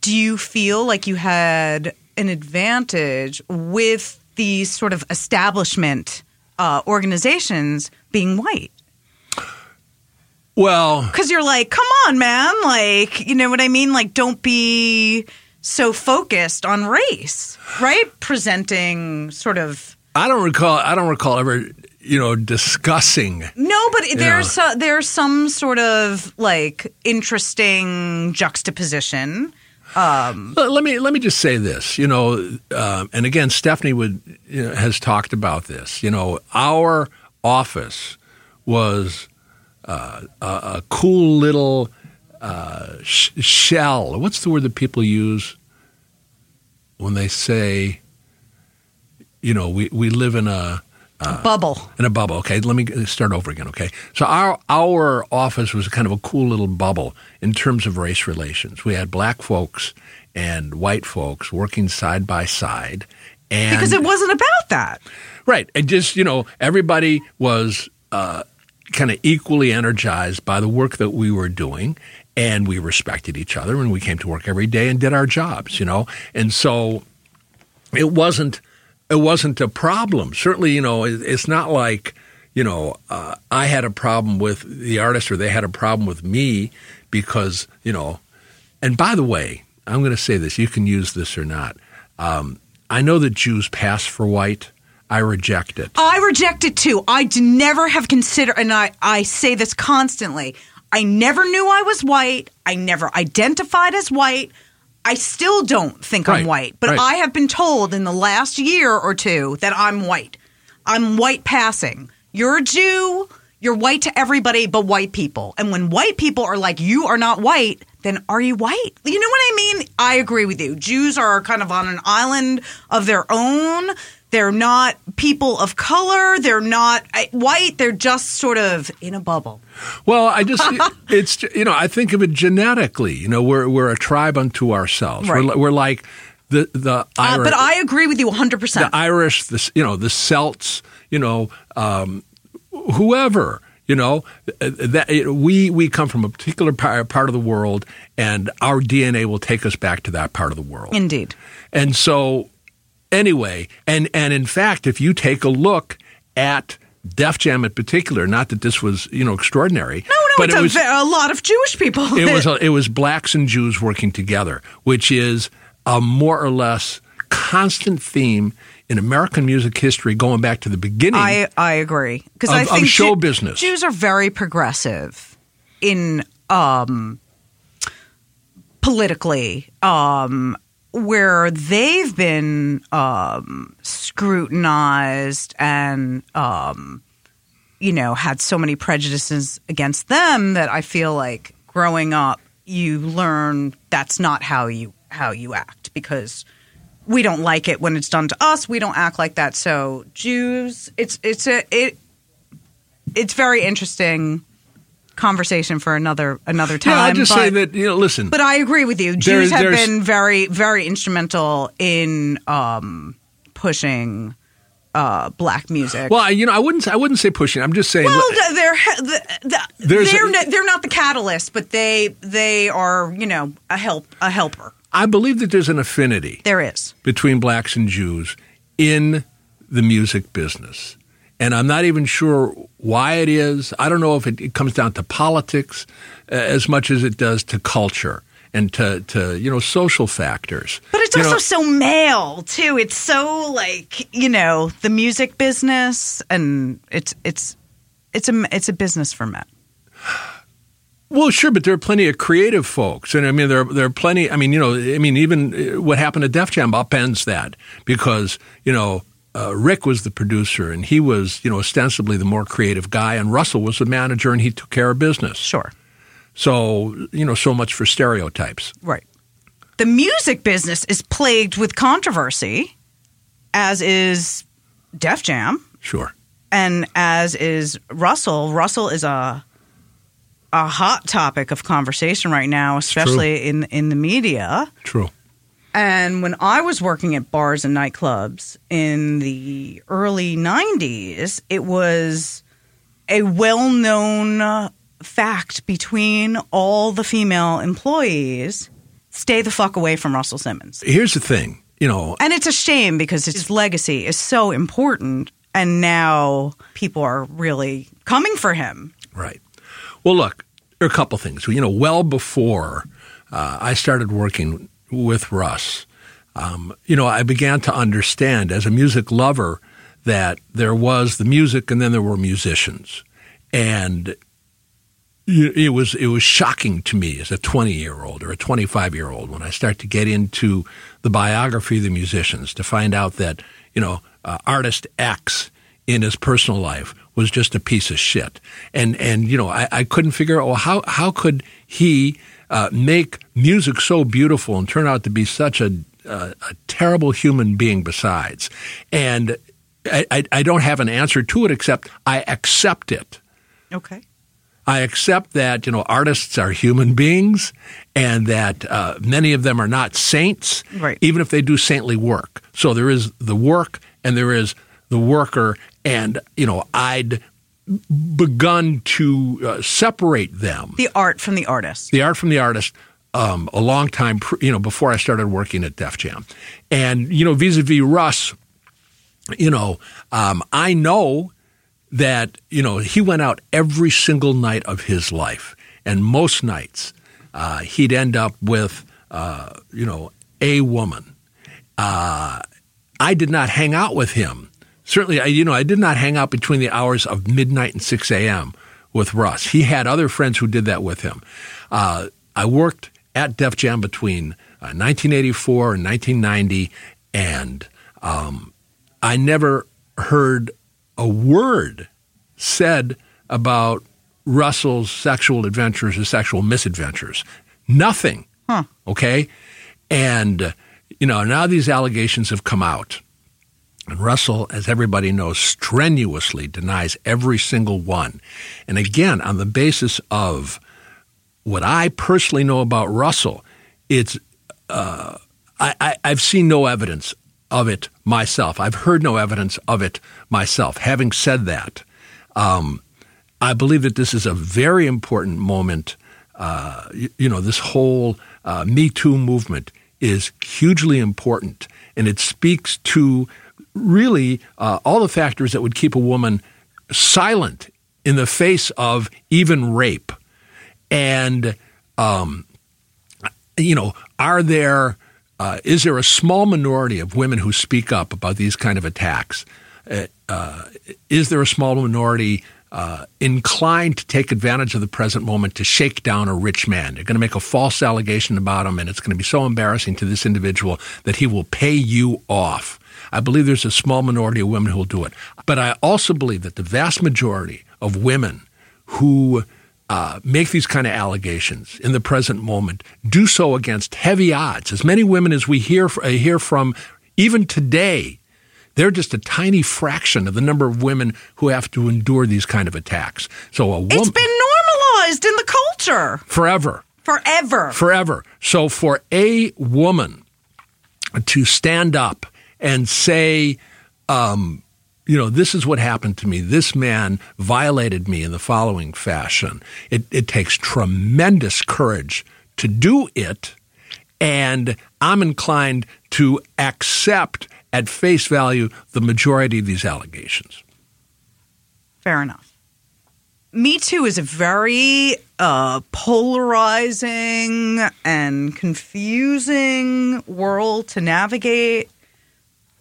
Do you feel like you had an advantage with these sort of establishment uh, organizations being white? Well, Because you're like, come on, man. Like, you know what I mean? Like, don't be so focused on race, right? Presenting sort of. I don't recall. I don't recall ever, you know, discussing. No, but there's a, there's some sort of like interesting juxtaposition. Let let me let me just say this. You know, uh, and again, Stephney would you know, has talked about this. You know, our office was uh, a, a cool little uh, sh- shell. What's the word that people use when they say, you know, we, we live in a A bubble. in a bubble. Okay, let me start over again. Okay, so our our office was kind of a cool little bubble in terms of race relations. We had black folks and white folks working side by side, and Because it wasn't about that. right, and just you know, everybody was uh, kind of equally energized by the work that we were doing. And we respected each other, and we came to work every day and did our jobs, you know. And so, it wasn't it wasn't a problem. Certainly, you know, it, it's not like you know uh, I had a problem with the artist or they had a problem with me because you know. And by the way, I'm going to say this: you can use this or not. Um, I know that Jews pass for white. I reject it. I reject it too. I never have considered, and I, I say this constantly. I never knew I was white. I never identified as white. I still don't think Right, I'm white, but right. I have been told in the last year or two that I'm white. I'm white passing. You're a Jew. You're white to everybody but white people. And when white people are like, you are not white, then are you white? You know what I mean? I agree with you. Jews are kind of on an island of their own. They're not people of color. They're not uh, white. They're just sort of in a bubble. Well, I just it's you know I think of it genetically. You know, we're we're a tribe unto ourselves. Right. We're, we're like the the Uh, Irish, but I agree with you 100%. the Irish, the you know the Celts, you know um, whoever. You know uh, that we we come from a particular par- part of the world, and our DNA will take us back to that part of the world. Indeed. And so, anyway, and and in fact, if you take a look at Def Jam in particular, not that this was you know extraordinary, No, no, but it's it was a lot of Jewish people. it was it was blacks and Jews working together, which is a more or less constant theme in American music history going back to the beginning. I I agree because Of- I think show Ju- business. Jews are very progressive in um, politically, um, where they've been um, scrutinized and um, you know had so many prejudices against them that I feel like growing up you learn that's not how you how you act because we don't like it when it's done to us. We don't act like that. So Jews, it's it's a it it's very interesting conversation for another another time. yeah, I'll just but, say that you know, listen, But I agree with you. Jews have been very very instrumental in um, pushing uh, black music. well, I- you know, I wouldn't I wouldn't say pushing. I'm just saying. Well, they're the, the, There's they're a- they're not the catalyst, but they they are you know a help a helper. I believe that there's an affinity. There is. between blacks and Jews in the music business. And I'm not even sure why it is. I don't know if it, it comes down to politics uh, as much as it does to culture and to, to you know social factors. But it's You also know, so male too. It's so like you know the music business, and it's it's it's a it's a business for men. well, sure, but there are plenty of creative folks, and I mean there are, there are plenty. I mean, you know, I mean even uh, what happened to Def Jam upends that because you know. Uh, Rick was the producer, and he was, you know, ostensibly the more creative guy, and Russell was the manager, and he took care of business. Sure, So, you know, so much for stereotypes. right. The music business is plagued with controversy, as is Def Jam, Sure. and as is Russell. Russell is a a hot topic of conversation right now, especially in in the media. True. And when I was working at bars and nightclubs in the early 90s, it was a well known fact between all the female employees stay the fuck away from Russell Simmons. Here's the thing, you know, And it's a shame because his legacy is so important. And now people are really coming for him. right. Well, look, there are a couple things. You know, well before uh, I started working with Russ, um, you know, I began to understand as a music lover that there was the music and then there were musicians. And it was it was shocking to me as a 20 year old or a 25 year old when I start to get into the biography of the musicians to find out that you know uh, artist X in his personal life was just a piece of shit and and you know I, I couldn't figure out well how how could he uh, make music so beautiful and turn out to be such a a, a terrible human being besides and I, I, I don't have an answer to it except I accept it. Okay. I accept that you know artists are human beings, and that uh, many of them are not saints, Right. even if they do saintly work. So there is the work, and there is the worker, and you know I'd begun to uh, separate them, The art from the artist. the art from the artist, um, a long time, pr- you know, before I started working at Def Jam, and you know vis-a-vis Russ, you know, um, I know that you know he went out every single night of his life, and most nights uh, he'd end up with uh, you know a woman. Uh, I did not hang out with him. Certainly, I, you know, I did not hang out between the hours of midnight and six a.m. with Russ. He had other friends who did that with him. Uh, I worked at Def Jam between uh, 1984 and 1990, and um, I never heard a word said about Russell's sexual adventures or sexual misadventures. Nothing. Okay? And, uh, you know, now these allegations have come out. And Russell, as everybody knows, strenuously denies every single one. And again, on the basis of what I personally know about Russell, it's uh, I, I've seen no evidence of it myself. I've heard no evidence of it myself. Having said that, um, I believe that this is a very important moment. Uh, you, you know, this whole uh, Me Too movement is hugely important, and it speaks to really uh, all the factors that would keep a woman silent in the face of even rape. And, um, you know, are there, uh, is there a small minority of women who speak up about these kind of attacks? Uh, uh, is there a small minority uh, inclined to take advantage of the present moment to shake down a rich man? They're going to make a false allegation about him, and it's going to be so embarrassing to this individual that he will pay you off. I believe there's a small minority of women who will do it. But I also believe that the vast majority of women who uh, make these kind of allegations in the present moment do so against heavy odds. As many women as we hear, uh, hear from, even today, they're just a tiny fraction of the number of women who have to endure these kind of attacks. So a woman It's been normalized in the culture forever, forever. forever. So for a woman to stand up and say, um, you know, this is what happened to me. This man violated me in the following fashion. It, it takes tremendous courage to do it. And I'm inclined to accept at face value the majority of these allegations. Fair enough. Me Too is a very uh, polarizing and confusing world to navigate.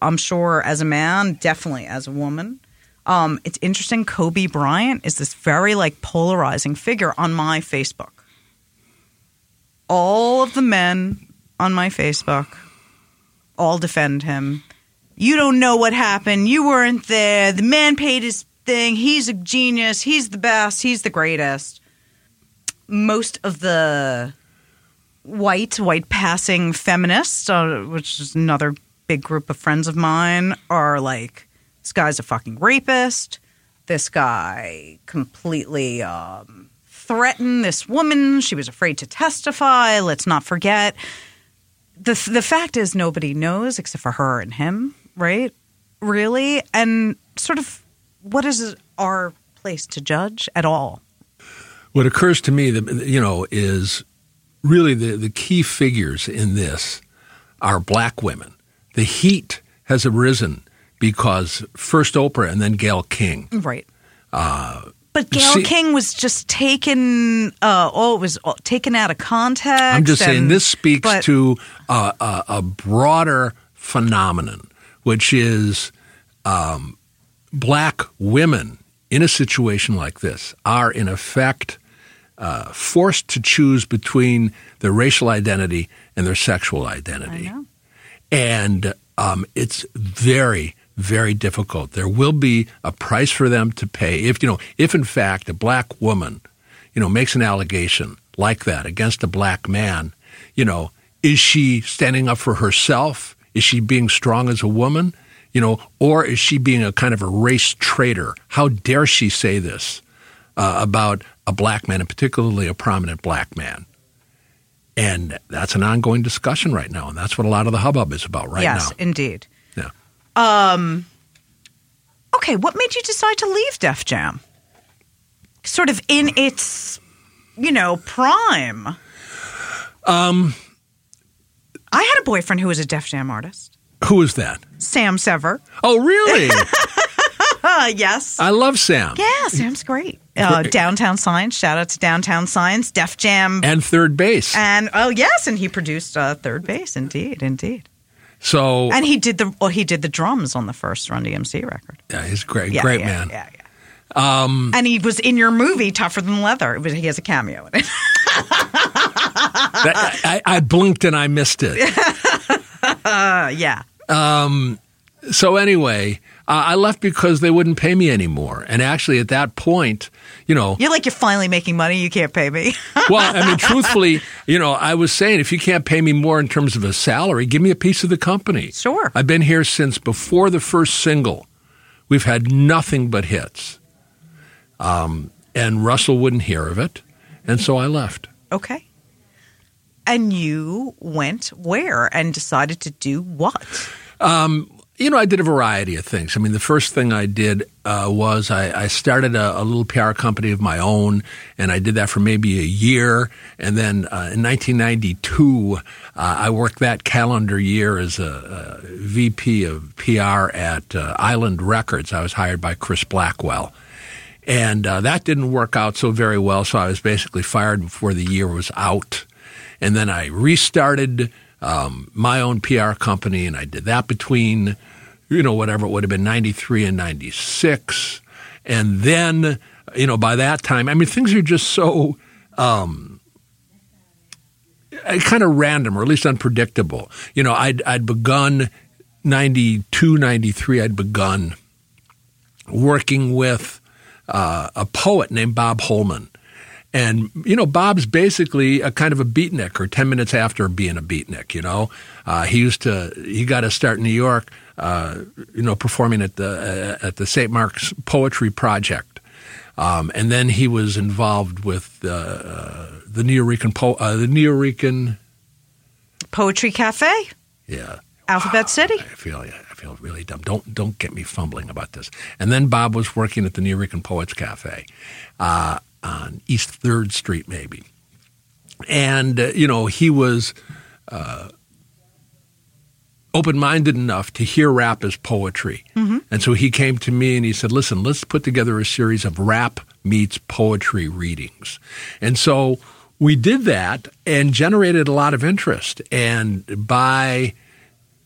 I'm sure as a man, definitely as a woman. Um, it's interesting. Kobe Bryant is this very like polarizing figure on my Facebook. All of the men on my Facebook all defend him. You don't know what happened. You weren't there. The man paid his thing. He's a genius. He's the best. He's the greatest. Most of the white, white passing feminists, uh, which is another big group of friends of mine, are like, this guy's a fucking rapist. This guy completely um, threatened this woman. She was afraid to testify. Let's not forget. The, the fact is, nobody knows except for her and him, right? Really? And sort of, what is our place to judge at all? What occurs to me, you know, is really the, the key figures in this are black women. The heat has arisen because first Oprah and then Gayle King. Right. but Gayle see- King was just taken. Uh, oh, it was uh, taken out of context. I'm just saying and- this speaks but- to uh, a, a broader phenomenon, which is um, black women in a situation like this are in effect uh, forced to choose between their racial identity and their sexual identity. And um, it's very, very difficult. There will be a price for them to pay. If you know, if in fact a black woman, you know, makes an allegation like that against a black man, you know, is she standing up for herself? Is she being strong as a woman? You know, or is she being a kind of a race traitor? How dare she say this uh, about a black man, and particularly a prominent black man? And that's an ongoing discussion right now, and that's what a lot of the hubbub is about right yes, now. Yes, indeed. Yeah. Okay, what made you decide to leave Def Jam? Sort of in its, you know, prime. Um, I had a boyfriend who was a Def Jam artist, Who was that? Sam Sever. Oh, really? Uh, yes. I love Sam. yeah, Sam's great. Uh, Downtown Science. Shout out to Downtown Science. Def Jam. And 3rd Bass. And oh yes, and he produced uh, 3rd Bass. Indeed, indeed. So And he did the well, he did the drums on the first Run DMC record. yeah, he's great, Yeah, great yeah, man. Yeah, yeah. Um, and he was in your movie Tougher Than Leather. Was, he has a cameo in it. That- I, I blinked and I missed it. Uh, yeah. so anyway, uh, I left because they wouldn't pay me anymore. And actually, at that point, you know, You're like you're finally making money. You can't pay me. well, I mean, truthfully, you know, I was saying if you can't pay me more in terms of a salary, give me a piece of the company. Sure. I've been here since before the first single. We've had nothing but hits. Um, and Russell wouldn't hear of it. And so I left. okay. And you went where and decided to do what? You know, I did a variety of things. I mean, the first thing I did uh, was I, I started a, a little PR company of my own, and I did that for maybe a year. And then uh, in 1992, uh, I worked that calendar year as a, a VP of PR at uh, Island Records. I was hired by Chris Blackwell. And uh, that didn't work out so very well, so I was basically fired before the year was out. And then I restarted um, my own PR company, and I did that between, you know, whatever it would have been 93 and 96. And then, you know, by that time, I mean, things are just so um, kind of random or at least unpredictable. You know, I'd, I'd begun 92, 93, I'd begun working with uh, a poet named Bob Holman. And, you know, Bob's basically a kind of a beatnik or 10 minutes after being a beatnik, you know. Uh, he used to, he got to start in New York, uh, you know, performing at the, uh, at the St. Mark's Poetry Project. Um, and then he was involved with uh, uh, the Nuyorican, po- uh, the Nuyorican, Poetry Cafe, yeah, Alphabet City. I feel I feel really dumb. Don't don't get me fumbling about this. And then Bob was working at the Nuyorican Poets Cafe uh, on East Third Street, maybe. And uh, you know he was uh, open-minded enough to hear rap as poetry, and so he came to me and he said, "Listen, let's put together a series of rap meets poetry readings." And so we did that and generated a lot of interest. And by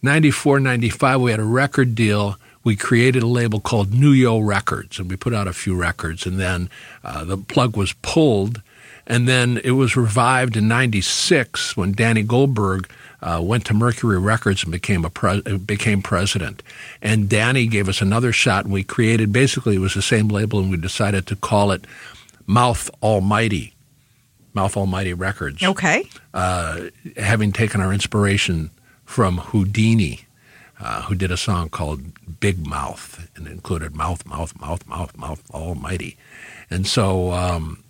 94, 95, we had a record deal. We created a label called Nuyo Records, and we put out a few records. And then uh, the plug was pulled, and then it was revived in '96 when Danny Goldberg uh, went to Mercury Records and became a pre- uh, became president. And Danny gave us another shot, and we created basically it was the same label, and we decided to call it Mouth Almighty, Mouth Almighty Records Okay. uh, having taken our inspiration from Whodini, uh, who did a song called Big Mouth and included mouth, mouth, mouth, mouth, mouth, almighty. And so, um,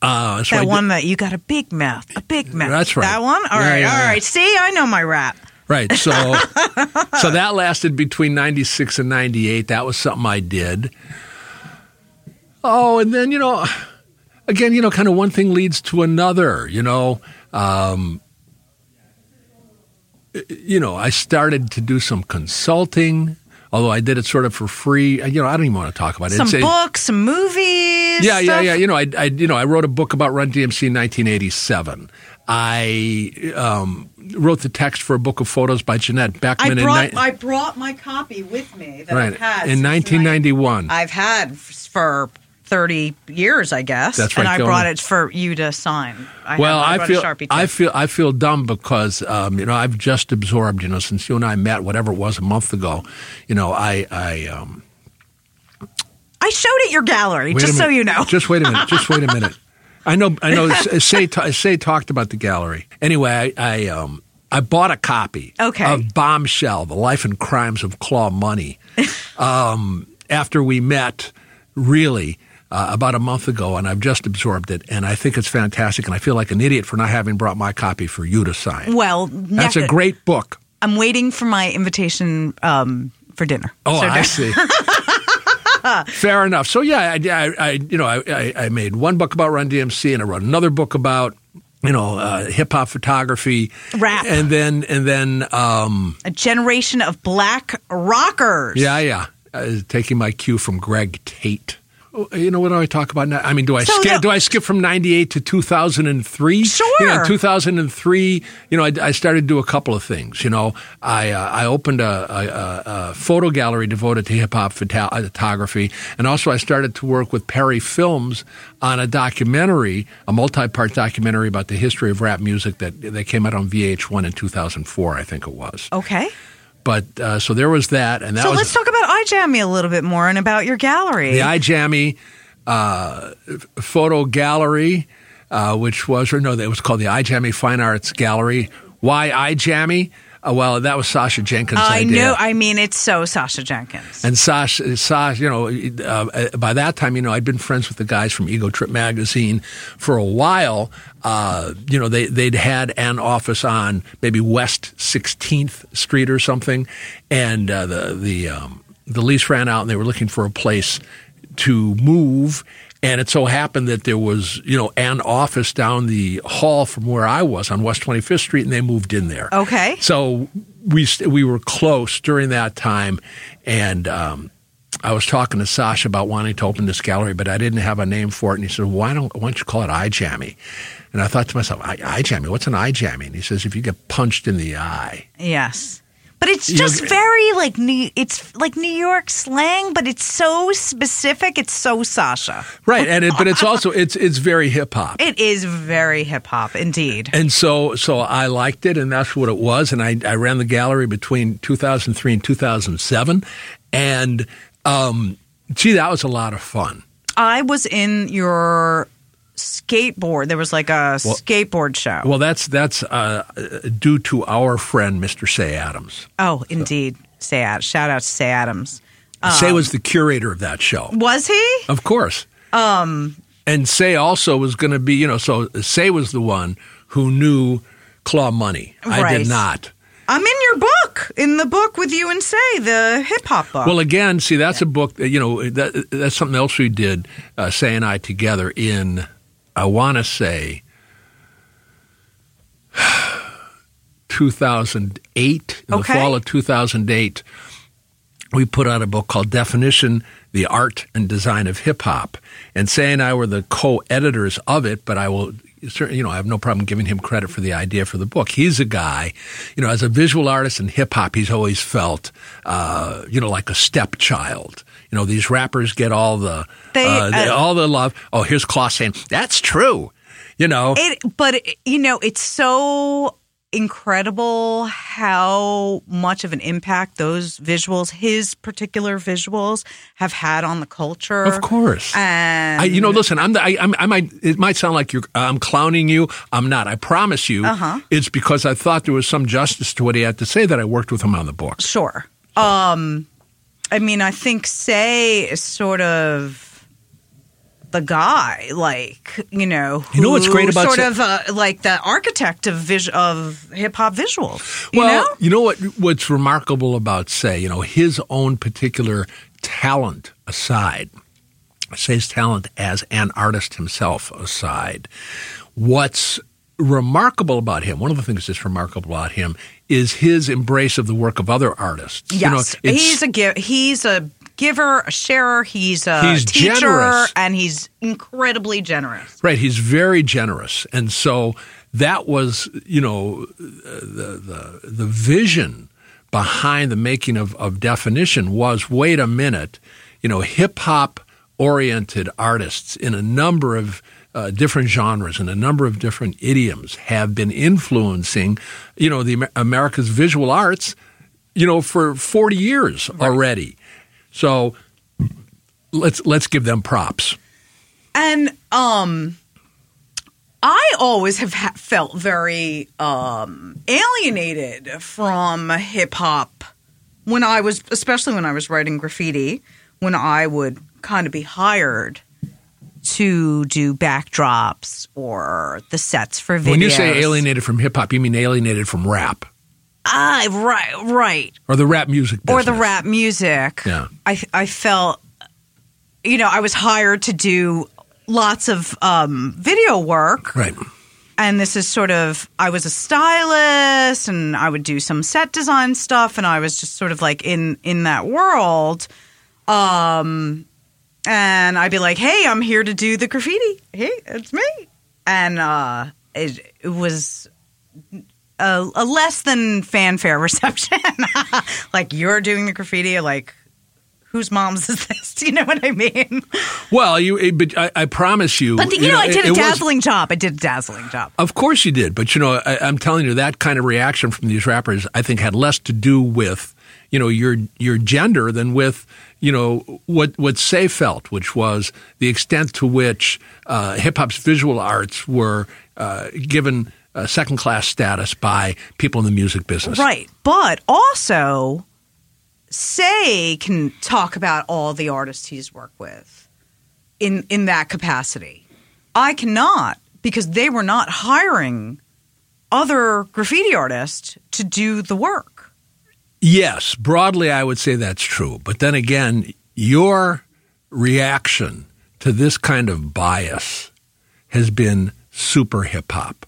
uh, so I That did- one that you got a big mouth, a big mouth. That's right. That one? All Yeah, right, yeah, all yeah. right. See, I know my rap. Right. So so that lasted between 96 and 98. That was something I did. Oh, and then, you know, again, you know, kind of one thing leads to another, you know. Um, you know, I started to do some consulting, although I did it sort of for free. You know, I don't even want to talk about it. Some It's a- books, some movies. yeah, yeah, stuff. yeah. You know, I, I, you know, I wrote a book about Run DMC in 1987. I um, wrote the text for a book of photos by Janette I Beckman in, brought ni- I brought my copy with me that right I've had in since 1991. I've had for thirty years, I guess. That's And I Gilman. brought it for you to sign. I well, have, I brought feel I feel I feel dumb because um, you know I've just absorbed you know since you and I met whatever it was a month ago, you know I I um, I showed it your gallery, just so you know. Just wait a minute. Just wait a minute. I know. I know. Say say talked about the gallery. Anyway, I, I um I bought a copy Okay. of Bombshell: The Life and Crimes of Claw Money. um, after we met, really. Uh, about a month ago, and I've just absorbed it, and I think it's fantastic. And I feel like an idiot for not having brought my copy for you to sign. well, That's a great book. I'm waiting for my invitation um, for dinner. Oh, So I see. Fair enough. So yeah, I, I, I you know, I, I, I made one book about Run DMC, and I wrote another book about you know uh, hip hop photography, Rap. and then and then um, A generation of black rockers. yeah, yeah, uh, taking my cue from Greg Tate. You know what do I talk about now? I mean, do I So skip? the- do I skip from '98 to 2003? Sure. You know, 2003, you know, I, I started to do a couple of things. You know, I uh, I opened a, a, a, a photo gallery devoted to hip hop photography, and also I started to work with Perry Films on a documentary, a multi-part documentary about the history of rap music that that came out on VH1 in 2004, I think it was. Okay. But uh, so there was that, and that so was let's talk about Eyejammie a little bit more and about your gallery. the Eyejammie uh, photo gallery, uh, which was or no, that was called the Eyejammie Fine Arts Gallery. Why Eyejammie? Uh, well, that was Sasha Jenkins' I idea. know. I mean, it's so Sasha Jenkins. And Sasha, Sasha, you know, uh, by that time, you know, I'd been friends with the guys from Ego Trip magazine for a while. Uh, you know, they they'd had an office on maybe West 16th Street or something, and uh, the the um, the lease ran out, and they were looking for a place to move. And it so happened that there was, you know, an office down the hall from where I was on West 25th Street, and they moved in there. Okay. So we we were close during that time, and um, I was talking to Sasha about wanting to open this gallery, but I didn't have a name for it. And he said, "Why don't why don't you call it Eye Jammy?" And I thought to myself, "Eye Jammy? What's an eye jammy?" And he says, "If you get punched in the eye." Yes. But it's just very like New, it's like New York slang, but it's so specific. It's so Sasha. Right, and it, but it's also it's it's very hip hop. It is very hip hop indeed. And so, so I liked it, and that's what it was. And I, I ran the gallery between 2003 and 2007, and um, gee, that was a lot of fun. I was in your skateboard. There was like a skateboard show. Well, that's that's uh, due to our friend Mr. Cey Adams. oh, indeed. Cey Ad- shout out to Cey Adams. Cey was the curator of that show, Was he? of course. Um, and Cey also was going to be, you know, so Cey was the one who knew Claw Money. I did not. I'm in your book, in the book with you and Cey, the hip hop book. Well, again, see, that's a book that, you know, that, that's something else we did, uh, Say and I together in, I want to say, 2008. In the fall of 2008, we put out a book called Definition The Art and Design of Hip Hop. And Cey and I were the co editors of it, but I will. Certainly, you know, I have no problem giving him credit for the idea for the book. He's a guy, you know, as a visual artist in hip hop, he's always felt, uh, you know, like a stepchild. You know, these rappers get all the, They, uh, they- uh, all the love. Oh, here's Claw saying that's true. You know, It, but it- you know, it's so incredible how much of an impact those visuals, his particular visuals, have had on the culture. Of course. and I, you know, listen. I'm. The, I, I'm. I might. It might sound like you're. I'm clowning you. I'm not. I promise you. Uh-huh. It's because I thought there was some justice to what he had to say that I worked with him on the book. Sure. Um, I mean, I think Cey is sort of the guy, like you know, You know what's great about sort of uh, like the architect of vis- of hip hop visuals. You well, know? you know what? What's remarkable about Cey, you know, his own particular talent aside, Cey's talent as an artist himself aside, what's remarkable about him, one of the things that's remarkable about him is his embrace of the work of other artists. You know, Yes, he's a give. He's a giver, a sharer. He's a He's teacher, generous. and he's incredibly generous. Right, he's very generous, and so that was, you know, the the the vision behind the making of, of definition was wait a minute, you know, hip hop oriented artists in a number of uh, different genres and a number of different idioms have been influencing, you know, the America's visual arts, you know, for forty years already. So let's let's give them props. And um, I always have ha- felt very um alienated from hip hop when I was, especially when I was writing graffiti, when I would kind of be hired to do backdrops or the sets for videos. When you say alienated from hip hop, you mean alienated from rap ah, right, right. or the rap music or the rap music. Yeah. I I felt, you know, I was hired to do lots of um, video work, Right. and this is sort of I was a stylist, and I would do some set design stuff, and I was just sort of like in in that world. Um, and I'd be like, "Hey, I'm here to do the graffiti. Hey, it's me." And uh, it, it was a, a less than fanfare reception. like you're doing the graffiti, like whose mom's is this? Do you know what I mean? Well, you, but I, I promise you. But you, know, I did it a was- dazzling job. I did a dazzling job. Of course you did, but you know, I, I'm telling you, that kind of reaction from these rappers, I think, had less to do with you know your your gender than with you know what what Cey felt, which was the extent to which uh, hip hop's visual arts were uh, given second class status by people in the music business. Right. But also, Cey can talk about all the artists he's worked with in in that capacity. I cannot because they were not hiring other graffiti artists to do the work. Yes, broadly, I would say that's true. But then again, your reaction to this kind of bias has been super hip hop.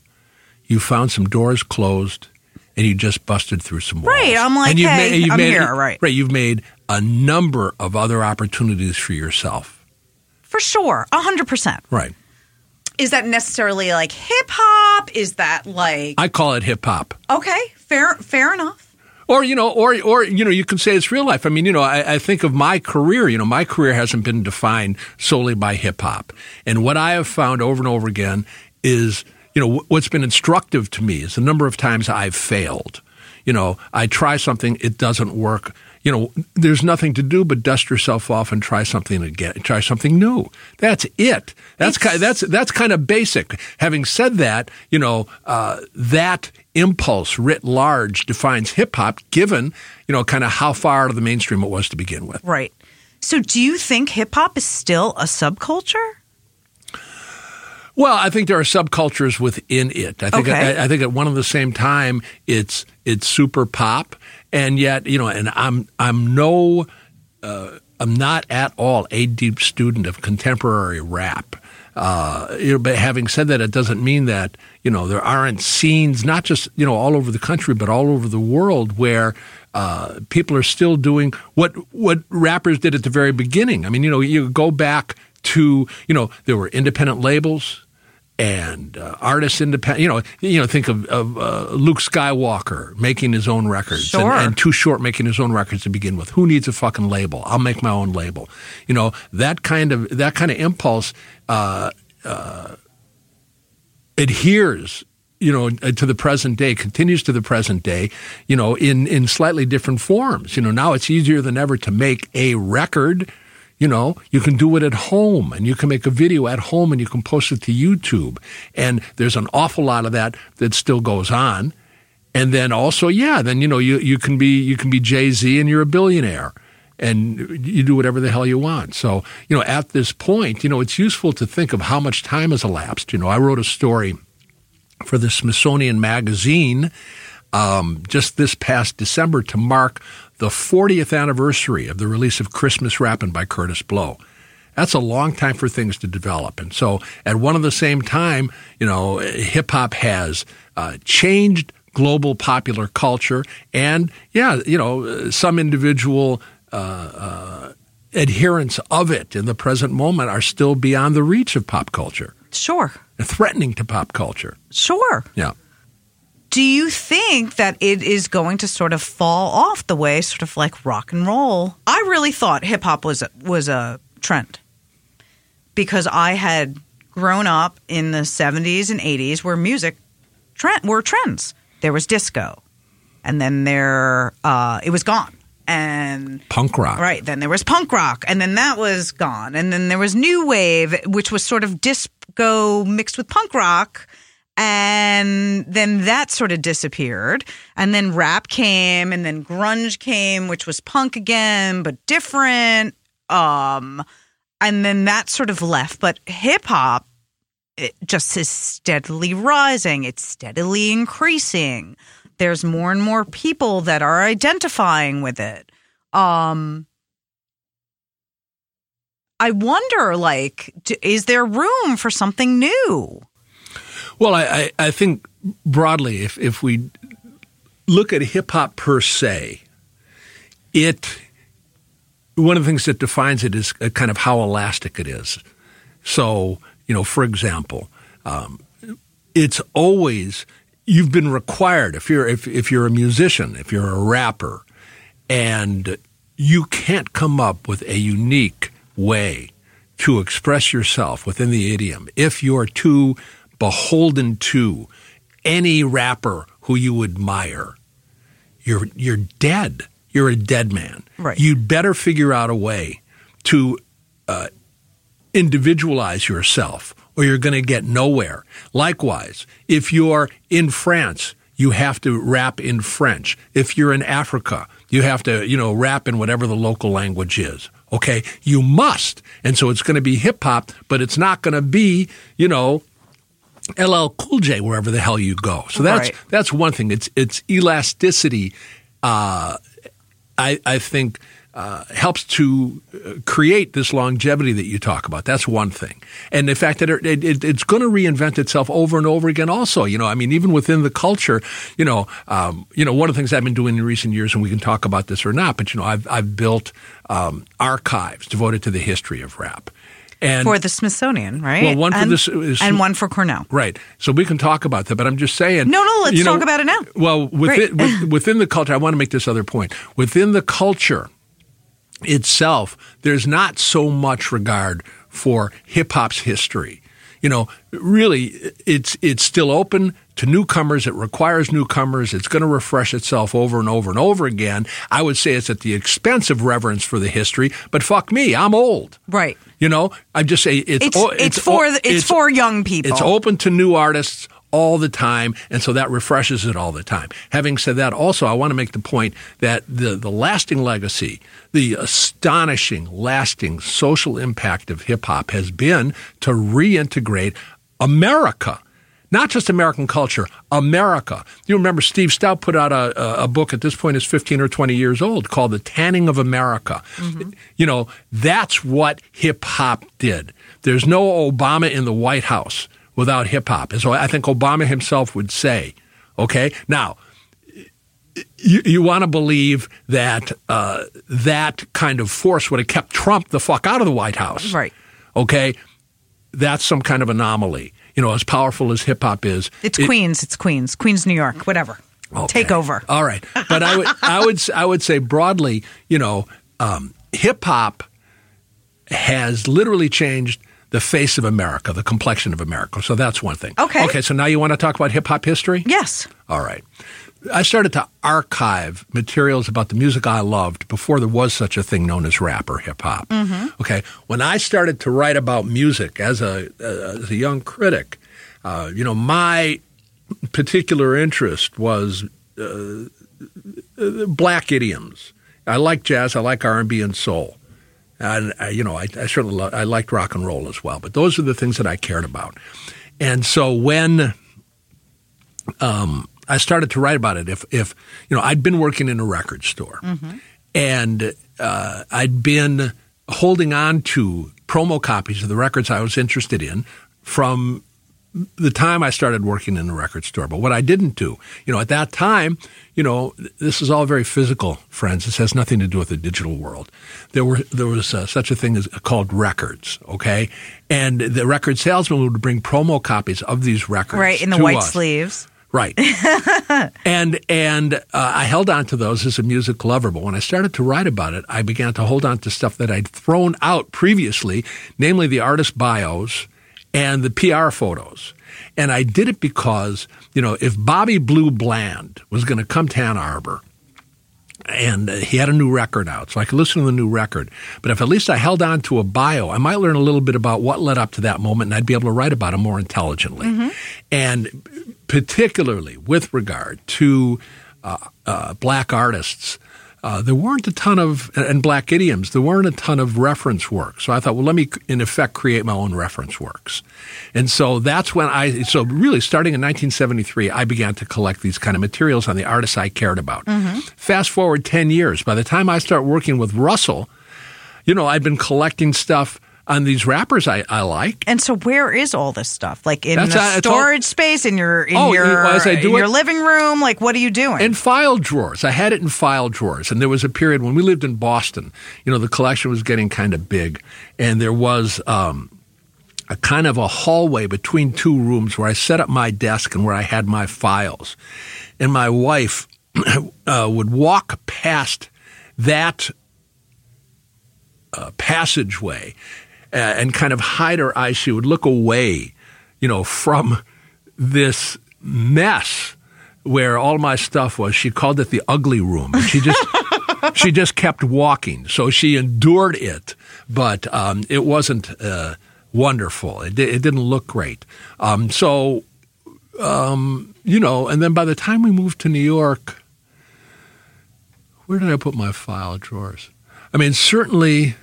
You found some doors closed and you just busted through some walls. Right, I'm like, and you've hey, you've I'm here, right. Right, you've made a number of other opportunities for yourself. For sure. a 100%. Right. Is that necessarily like hip hop? Is that like I call it hip hop. Okay, fair fair enough. Or you know, or or you know, you can say it's real life. I mean, you know, I, I think of my career. You know, my career hasn't been defined solely by hip hop, and what I have found over and over again is, you know, what's been instructive to me is the number of times I've failed. You know, I try something, it doesn't work. You know, there's nothing to do but dust yourself off and try something again, try something new. That's it. That's kind. That's that's kind of basic. Having said that, you know, uh, that impulse writ large defines hip hop, given you know, kind of how far out of the mainstream it was to begin with. Right. So do you think hip hop is still a subculture? Well, I think there are subcultures within it. I think Okay. I, I think at one and the same time, it's it's super pop, and yet you know, and I'm I'm no, uh, I'm not at all a deep student of contemporary rap. Uh, you know, but having said that, it doesn't mean that you know there aren't scenes, not just you know all over the country, but all over the world where uh, people are still doing what what rappers did at the very beginning. I mean, you know, you go back to you know there were independent labels and uh, artists independent. You know, you know, think of, of uh, Luke Skyywalker making his own records, Sure. and, and Too Short making his own records to begin with. Who needs a fucking label? I'll make my own label. You know, that kind of that kind of impulse uh, uh, adheres. You know, uh, to the present day, continues to the present day. You know, in in slightly different forms. You know, now it's easier than ever to make a record. You know, you can do it at home and you can make a video at home and you can post it to YouTube. And there's an awful lot of that that still goes on. And then also, yeah, then you know, you, you can be you can be Jay-Z and you're a billionaire and you do whatever the hell you want. So, you know, at this point, you know, it's useful to think of how much time has elapsed. You know, I wrote a story for the Smithsonian Magazine um, just this past December to mark the 40th anniversary of the release of Christmas Rappin' by Kurtis Blow. That's a long time for things to develop. And so at one and the same time, you know, hip hop has uh, changed global popular culture. And yeah, you know, some individual uh, uh, adherents of it in the present moment are still beyond the reach of pop culture, Sure. threatening to pop culture. Sure. Yeah. Do you think that it is going to sort of fall off the way sort of like rock and roll? I really thought hip hop was a, was a trend because I had grown up in the 70s and 80s where music trend were trends. There was disco and then there uh, it was gone. And Punk rock. Right. Then there was punk rock, and then that was gone. And then there was new wave, which was sort of disco mixed with punk rock. And then that sort of disappeared. And then rap came, and then grunge came, which was punk again, but different. Um, and then that sort of left. But hip hop it just is steadily rising. It's steadily increasing. There's more and more people that are identifying with it. Um, I wonder, like, is there room for something new? Well, I, I, think broadly, if, if we look at hip hop per se, it one of the things that defines it is uh, kind of how elastic it is. So, you know, for example, um, it's always you've been required if you're if, if you're a musician, if you're a rapper, and you can't come up with a unique way to express yourself within the idiom if you're too beholden to any rapper who you admire. You're you're dead. You're a dead man. Right. You'd better figure out a way to uh, individualize yourself or you're going to get nowhere. Likewise, if you're in France, you have to rap in French. If you're in Africa, you have to, you know, rap in whatever the local language is. Okay? You must. And so it's going to be hip hop, but it's not going to be, you know, LL Cool J wherever the hell you go. So that's Right. that's one thing. It's it's elasticity. Uh, I I think uh, helps to uh, create this longevity that you talk about. That's one thing, and the fact that it, it, it's going to reinvent itself over and over again. Also, you know, I mean, even within the culture, you know, um, you know, one of the things I've been doing in recent years, and we can talk about this or not, but you know, I've I've built um, archives devoted to the history of rap. And for the Smithsonian, right? Well, one for and, this is- and one for Cornell. Right. So we can talk about that, but I'm just saying. No, no, let's you talk about it now. Well, within, with, within the culture, I want to make this other point. Within the culture itself, there's not so much regard for hip hop's history. You know, really, it's it's still open to newcomers. It requires newcomers. It's going to refresh itself over and over and over again. I would say it's at the expense of reverence for the history. But fuck me, I'm old. Right. You know, I just say it's It's o- it's, for o- the, it's, for young people. it's open to new artists all the time, and so that refreshes it all the time. Having said that, also, I want to make the point that the, the lasting legacy, the astonishing, lasting social impact of hip hop has been to reintegrate America. Not just American culture, America. You remember Steve Stoute put out a, a, book at this point is 15 or 20 years old called The Tanning of America. You know, that's what hip hop did. There's no Obama in the White House without hip hop. And so I think Obama himself would say, okay, now, you, you want to believe that uh, that kind of force would have kept Trump the fuck out of the White House. Right. Okay. That's some kind of anomaly. You know, as powerful as hip hop is, It's it- Queens. It's Queens. Queens, New York. Whatever. Okay. Take over. All right, but I would, I would, I would say broadly, you know, um, hip hop has literally changed the face of America, the complexion of America. So that's one thing. Okay. Okay. So now you want to talk about hip hop history? Yes. All right. I started to archive materials about the music I loved before there was such a thing known as rap or hip hop. Okay. When I started to write about music as a, uh, as a young critic, uh, you know, my particular interest was uh, uh, black idioms. I like jazz. I like R and B and soul. And I, you know, I, I certainly lo- I liked rock and roll as well. But those are the things that I cared about. And so when um, I started to write about it, if if you know, I'd been working in a record store, and uh, I'd been holding on to promo copies of the records I was interested in from the time I started working in the record store. But what I didn't do, you know, at that time, you know, this is all very physical, friends. This has nothing to do with the digital world. There were there was uh, such a thing as called records, okay, and the record salesman would bring promo copies of these records, Right. In the to white us. sleeves. Right. and and uh, I held on to those as a music lover, but when I started to write about it, I began to hold on to stuff that I'd thrown out previously, namely the artist bios and the PR photos. And I did it because, you know, if Bobby Blue Bland was going to come to Ann Arbor, and uh, he had a new record out, so I could listen to the new record. But if at least I held on to a bio, I might learn a little bit about what led up to that moment, and I'd be able to write about it more intelligently. And particularly with regard to uh, uh, black artists, uh, there weren't a ton of, and black idioms, there weren't a ton of reference work. So I thought, well, let me, in effect, create my own reference works. And so that's when I, so really starting in 1973, I began to collect these kind of materials on the artists I cared about. Fast forward 10 years, by the time I start working with Russell, you know, I've been collecting stuff on these rappers I, I like. And so, where is all this stuff? Like in That's, a it's all- storage space, in your in Oh, your as I do in your living room? Like, what are you doing? in file drawers. I had it in file drawers. And there was a period when we lived in Boston, you know, the collection was getting kind of big. And there was um, a kind of a hallway between two rooms where I set up my desk and where I had my files. And my wife uh, would walk past that uh, passageway and kind of hide her eyes. She would look away, you know, from this mess where all my stuff was. She called it the ugly room. And she just she just kept walking. So she endured it, but um, it wasn't uh, wonderful. It, it didn't look great. Um, so um, you know, and then by the time we moved to New York, where did I put my file drawers? I mean, certainly,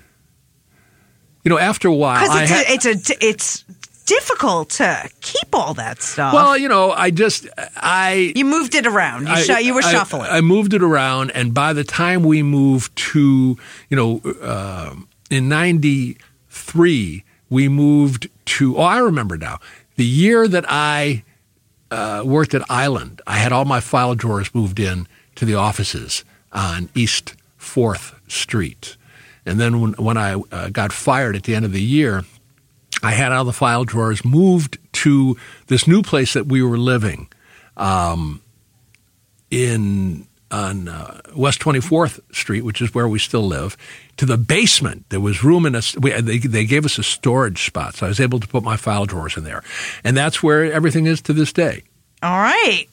you know, after a while, I Because it's, a, it's a it's difficult to keep all that stuff. well, you know, I just I you moved it around. You, I- shu- you were I- shuffling. I, moved it around, and by the time we moved to, you know, uh, in '93, we moved to. Oh, I remember now. The year that I uh, worked at Island, I had all my file drawers moved in to the offices on East Fourth Street, and then when when I uh, got fired at the end of the year. I had all the file drawers moved to this new place that we were living um, in on uh, West 24th Street, which is where we still live, to the basement. There was room in a. They, they gave us a storage spot, so I was able to put my file drawers in there, and that's where everything is to this day. all right.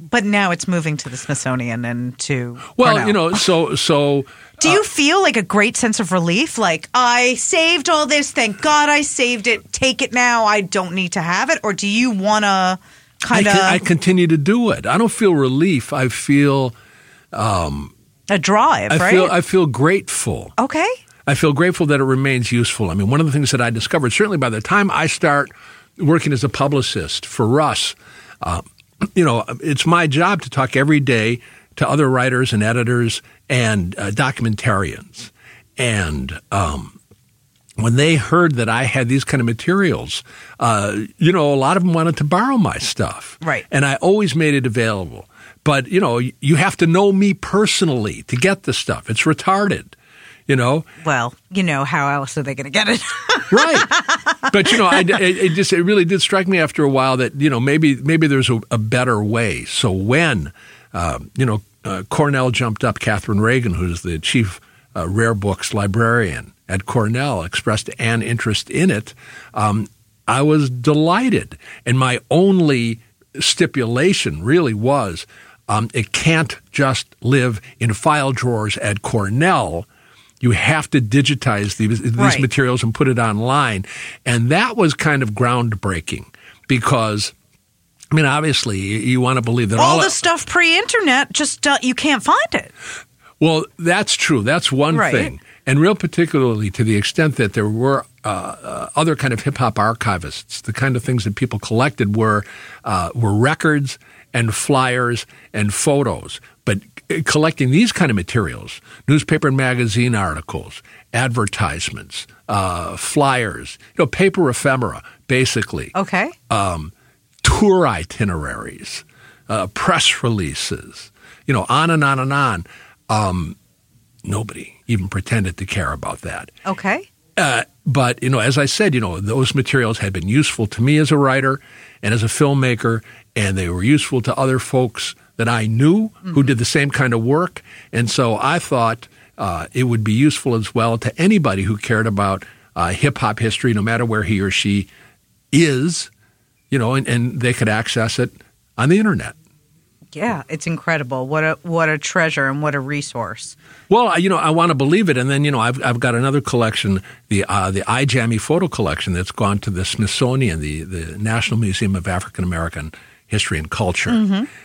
But now it's moving to the Smithsonian and to Well, Cornell. you know, so so Do you feel like a great sense of relief? Like, I saved all this. Thank God I saved it. Take it now. I don't need to have it. Or do you want to kind of con- I continue to do it. I don't feel relief. I feel a drive, I right? feel I feel grateful. okay. I feel grateful that it remains useful. I mean, one of the things that I discovered, certainly by the time I start working as a publicist for Russ, uh, you know, it's my job to talk every day to other writers and editors and uh, documentarians. And um, when they heard that I had these kind of materials, uh, you know, a lot of them wanted to borrow my stuff. Right. And I always made it available. But, you know, you have to know me personally to get the stuff. It's retarded, you know? Well, you know, how else are they going to get it? right. But you know, I, it, it just it really did strike me after a while that you know maybe maybe there's a, a better way. So when uh, you know uh, Cornell jumped up, Katherine Reagan, who's the chief uh, rare books librarian at Cornell, expressed an interest in it. Um, I was delighted, and my only stipulation really was um, it can't just live in file drawers at Cornell. You have to digitize these, these Right. materials and put it online. And that was kind of groundbreaking because, I mean, obviously, you, want to believe that all, all the stuff pre-internet just uh, you can't find it. Well, that's true. That's one Right. thing. And real particularly to the extent that there were uh, uh, other kind of hip hop archivists, the kind of things that people collected were uh, were records and flyers and photos. But uh, collecting these kind of materials, newspaper and magazine articles, advertisements, uh, flyers, you know, paper ephemera, basically Okay. um, tour itineraries, uh, press releases, you know, on and on and on. Um, nobody even pretended to care about that. Okay. Uh, but you know, as I said, you know, those materials had been useful to me as a writer and as a filmmaker, and they were useful to other folks that I knew who did the same kind of work. And so I thought uh, it would be useful as well to anybody who cared about uh, hip hop history, no matter where he or she is, you know, and, and they could access it on the internet. Yeah, it's incredible. What a what a treasure and what a resource. Well, you know, I want to believe it, and then you know, I've I've got another collection, the uh, the Eyejammie photo collection that's gone to the Smithsonian, the the National Museum of African American History and Culture,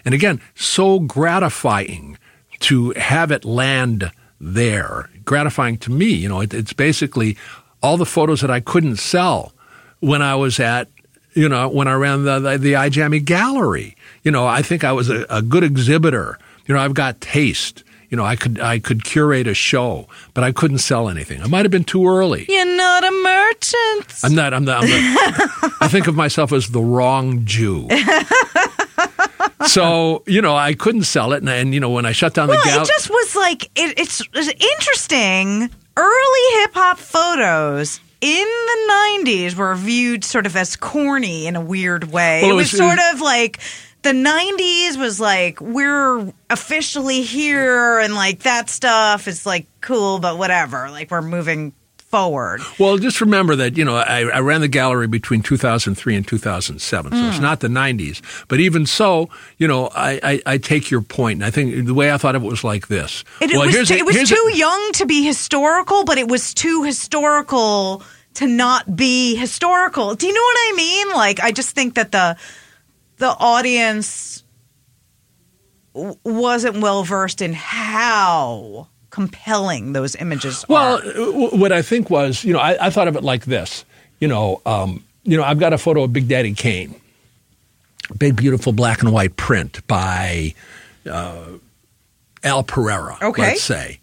and again, so gratifying to have it land there. Gratifying to me, you know, it, it's basically all the photos that I couldn't sell when I was at you know, when I ran the, the, the Eyejammie gallery. You know, I think I was a, a good exhibitor. You know, I've got taste. You know, I could I could curate a show, but I couldn't sell anything. I might have been too early. You're not a merchant. I'm not. I'm not. I'm not I think of myself as the wrong Jew. so you know, I couldn't sell it, and, and you know, when I shut down the well, gallery, it just was like it, it's, it's interesting. Early hip hop photos in the '90s were viewed sort of as corny in a weird way. Well, it, it was, was- sort of like the 90s was like we're officially here and like that stuff is like cool but whatever like we're moving forward Well, just remember that, you know, I, I ran the gallery between 2003 and 2007, so Hmm. it's not the 90s. But even so, you know, I, I, I take your point, and I think the way I thought of it was like this. it, it was, too, it was here's a- young to be historical but it was too historical to not be historical do you know what i mean like i just think that the the audience w- wasn't well versed in how compelling those images Well, are uh, w- what I think was, you know, I, I thought of it like this. You know, um, you know, I've got a photo of Big Daddy Kane, big, beautiful black and white print by uh, Al Pereira. Okay. let's say,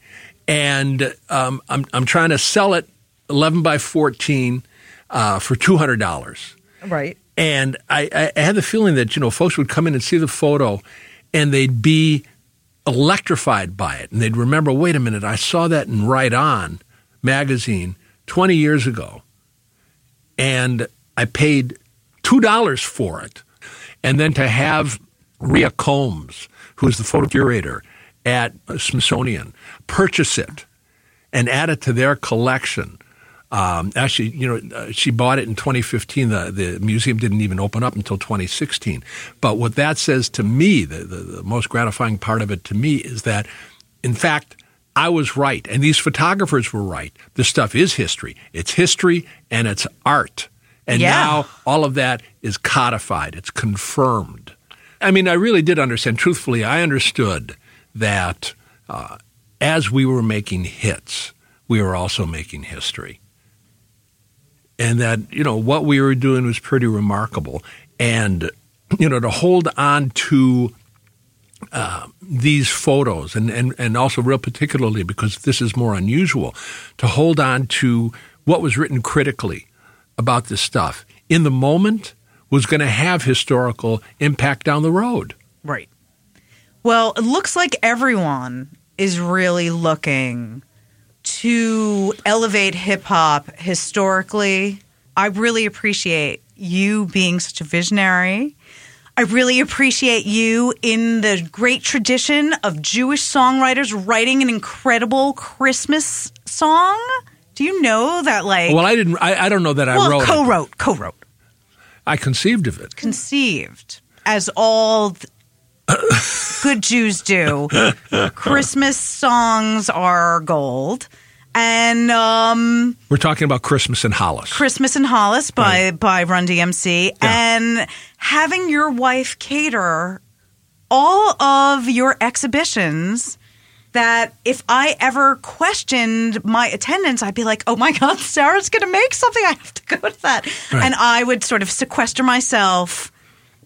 and um, I'm I'm trying to sell it 11 by 14 uh, for two hundred dollars. right And I, I had the feeling that, you know, folks would come in and see the photo and they'd be electrified by it. And they'd remember, wait a minute, I saw that in Right On magazine 20 years ago. And I paid $2 for it. And then to have Rhea Combs, who's the photo curator at Smithsonian, purchase it and add it to their collection. Um, actually, you know, uh, she bought it in 2015. The, the museum didn't even open up until 2016. But what that says to me, the, the, the most gratifying part of it to me is that, in fact, I was right, and these photographers were right. This stuff is history. It's history and it's art. And Yeah. now all of that is codified, it's confirmed. I mean, I really did understand. Truthfully, I understood that uh, as we were making hits, we were also making history. And that, you know, what we were doing was pretty remarkable. And, you know, to hold on to uh, these photos, and, and, and also real particularly because this is more unusual, to hold on to what was written critically about this stuff in the moment was going to have historical impact down the road. Right. Well, it looks like everyone is really looking to elevate hip hop historically. I really appreciate you being such a visionary. I really appreciate you in the great tradition of Jewish songwriters writing an incredible Christmas song. Do you know that, like, Well, I didn't. I, I don't know that I well, wrote. co-wrote, co-wrote, I conceived of it. conceived as all good Jews do. Christmas songs are gold, and um, We're talking about Christmas in Hollis. Christmas in Hollis by by Run DMC, and having your wife cater all of your exhibitions. That if I ever questioned my attendance, I'd be like, "Oh my God, Sara's going to make something. I have to go to that," Right. and I would sort of sequester myself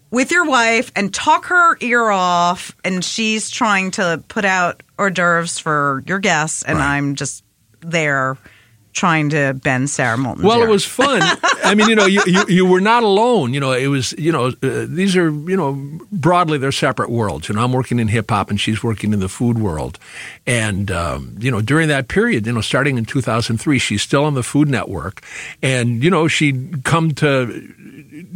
with your wife and talk her ear off, and she's trying to put out hors d'oeuvres for your guests, and Right. I'm just there trying to bend Sara Moulton's Well, it was fun. I mean, you know, you, you, you were not alone. You know, it was, you know, uh, these are, you know, broadly they're separate worlds. You know, I'm working in hip hop and she's working in the food world. And, um, you know, during that period, you know, starting in 2003, she's still on the Food Network. And, you know, she'd come to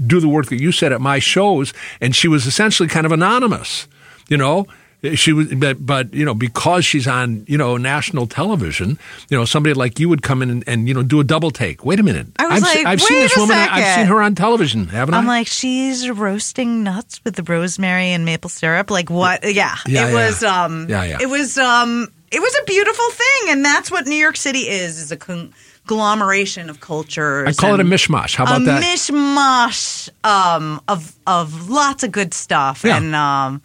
do the work that you said at my shows and she was essentially kind of anonymous, you know? She was, but, but you know, because she's on, you know, national television, you know, somebody like you would come in and, and you know, do a double take. Wait a minute, I was I've, like, se- I've seen this a woman. I've seen her on television, haven't I? I'm like, she's roasting nuts with the rosemary and maple syrup. Like what? Yeah, Yeah, it yeah. was. Um, Yeah, yeah. It was. Um, it was a beautiful thing, and that's what New York City is: is a conglomeration of cultures. I call it a mishmash. How about a that? mishmash um, of of lots of good stuff, Yeah. and um,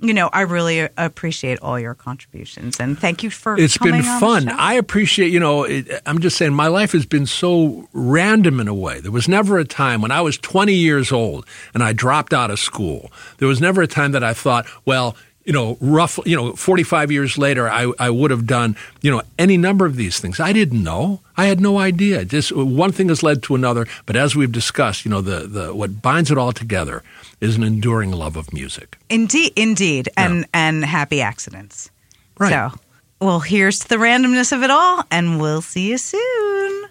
you know, I really appreciate all your contributions, and thank you for. It's been coming on the fun. I appreciate, you know, it, I'm just saying my life has been so random in a way. There was never a time when I was 20 years old and I dropped out of school. There was never a time that I thought, well, you know, roughly, you know, 45 years later, I, I would have done, you know, any number of these things. I didn't know. I had no idea. Just one thing has led to another. But as we've discussed, you know, the, the what binds it all together is an enduring love of music. Indeed, indeed, and and happy accidents. Right. So, well, here's to the randomness of it all, and we'll see you soon.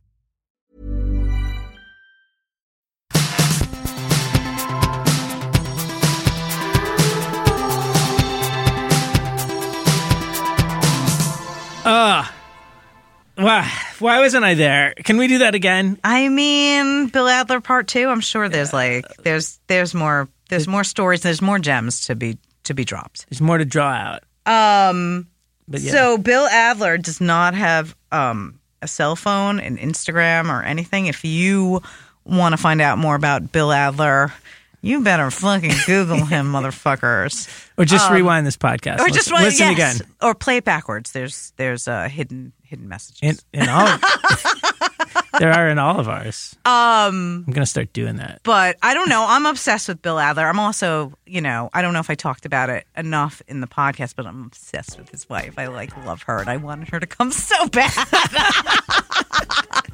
Why, why wasn't I there? Can we do that again? I mean, Bill Adler part two. I'm sure there's like there's there's more there's more stories. There's more gems to be to be dropped. There's more to draw out. Um. But yeah. So Bill Adler does not have um a cell phone, an Instagram, or anything. If you want to find out more about Bill Adler, you better fucking Google him, motherfuckers. or just rewind this podcast. Or Listen- just want listen yes. again. or play it backwards. There's there's uh, hidden hidden messages. In, in all, there are in all of ours. Um, I'm gonna start doing that. but I don't know. I'm obsessed with Bill Adler. I'm also, you know, I don't know if I talked about it enough in the podcast, but I'm obsessed with his wife. I like love her, and I wanted her to come so bad.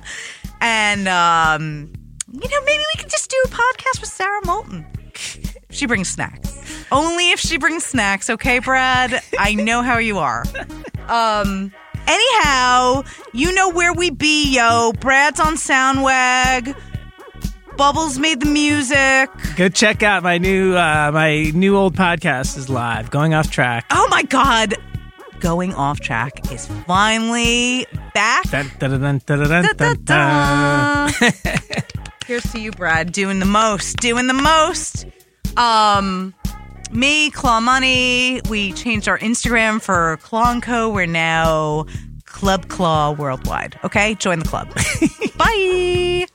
and um, you know, maybe we could just do a podcast with Sara Moulton. She brings snacks. Only if she brings snacks, okay, Brad? I know how you are. Um. Anyhow, you know where we be, yo. Brad's on Soundwag. Bubbles made the music. Go check out my new uh, my new old podcast is live, going off track. Oh my god. Going off track is finally back. Dun, dun, dun, Here's to you, Brad, doing the most, doing the most. Um, me, Claw Money. We changed our Instagram for Claw and Co. We're now Club Claw Worldwide. Okay, join the club. Bye.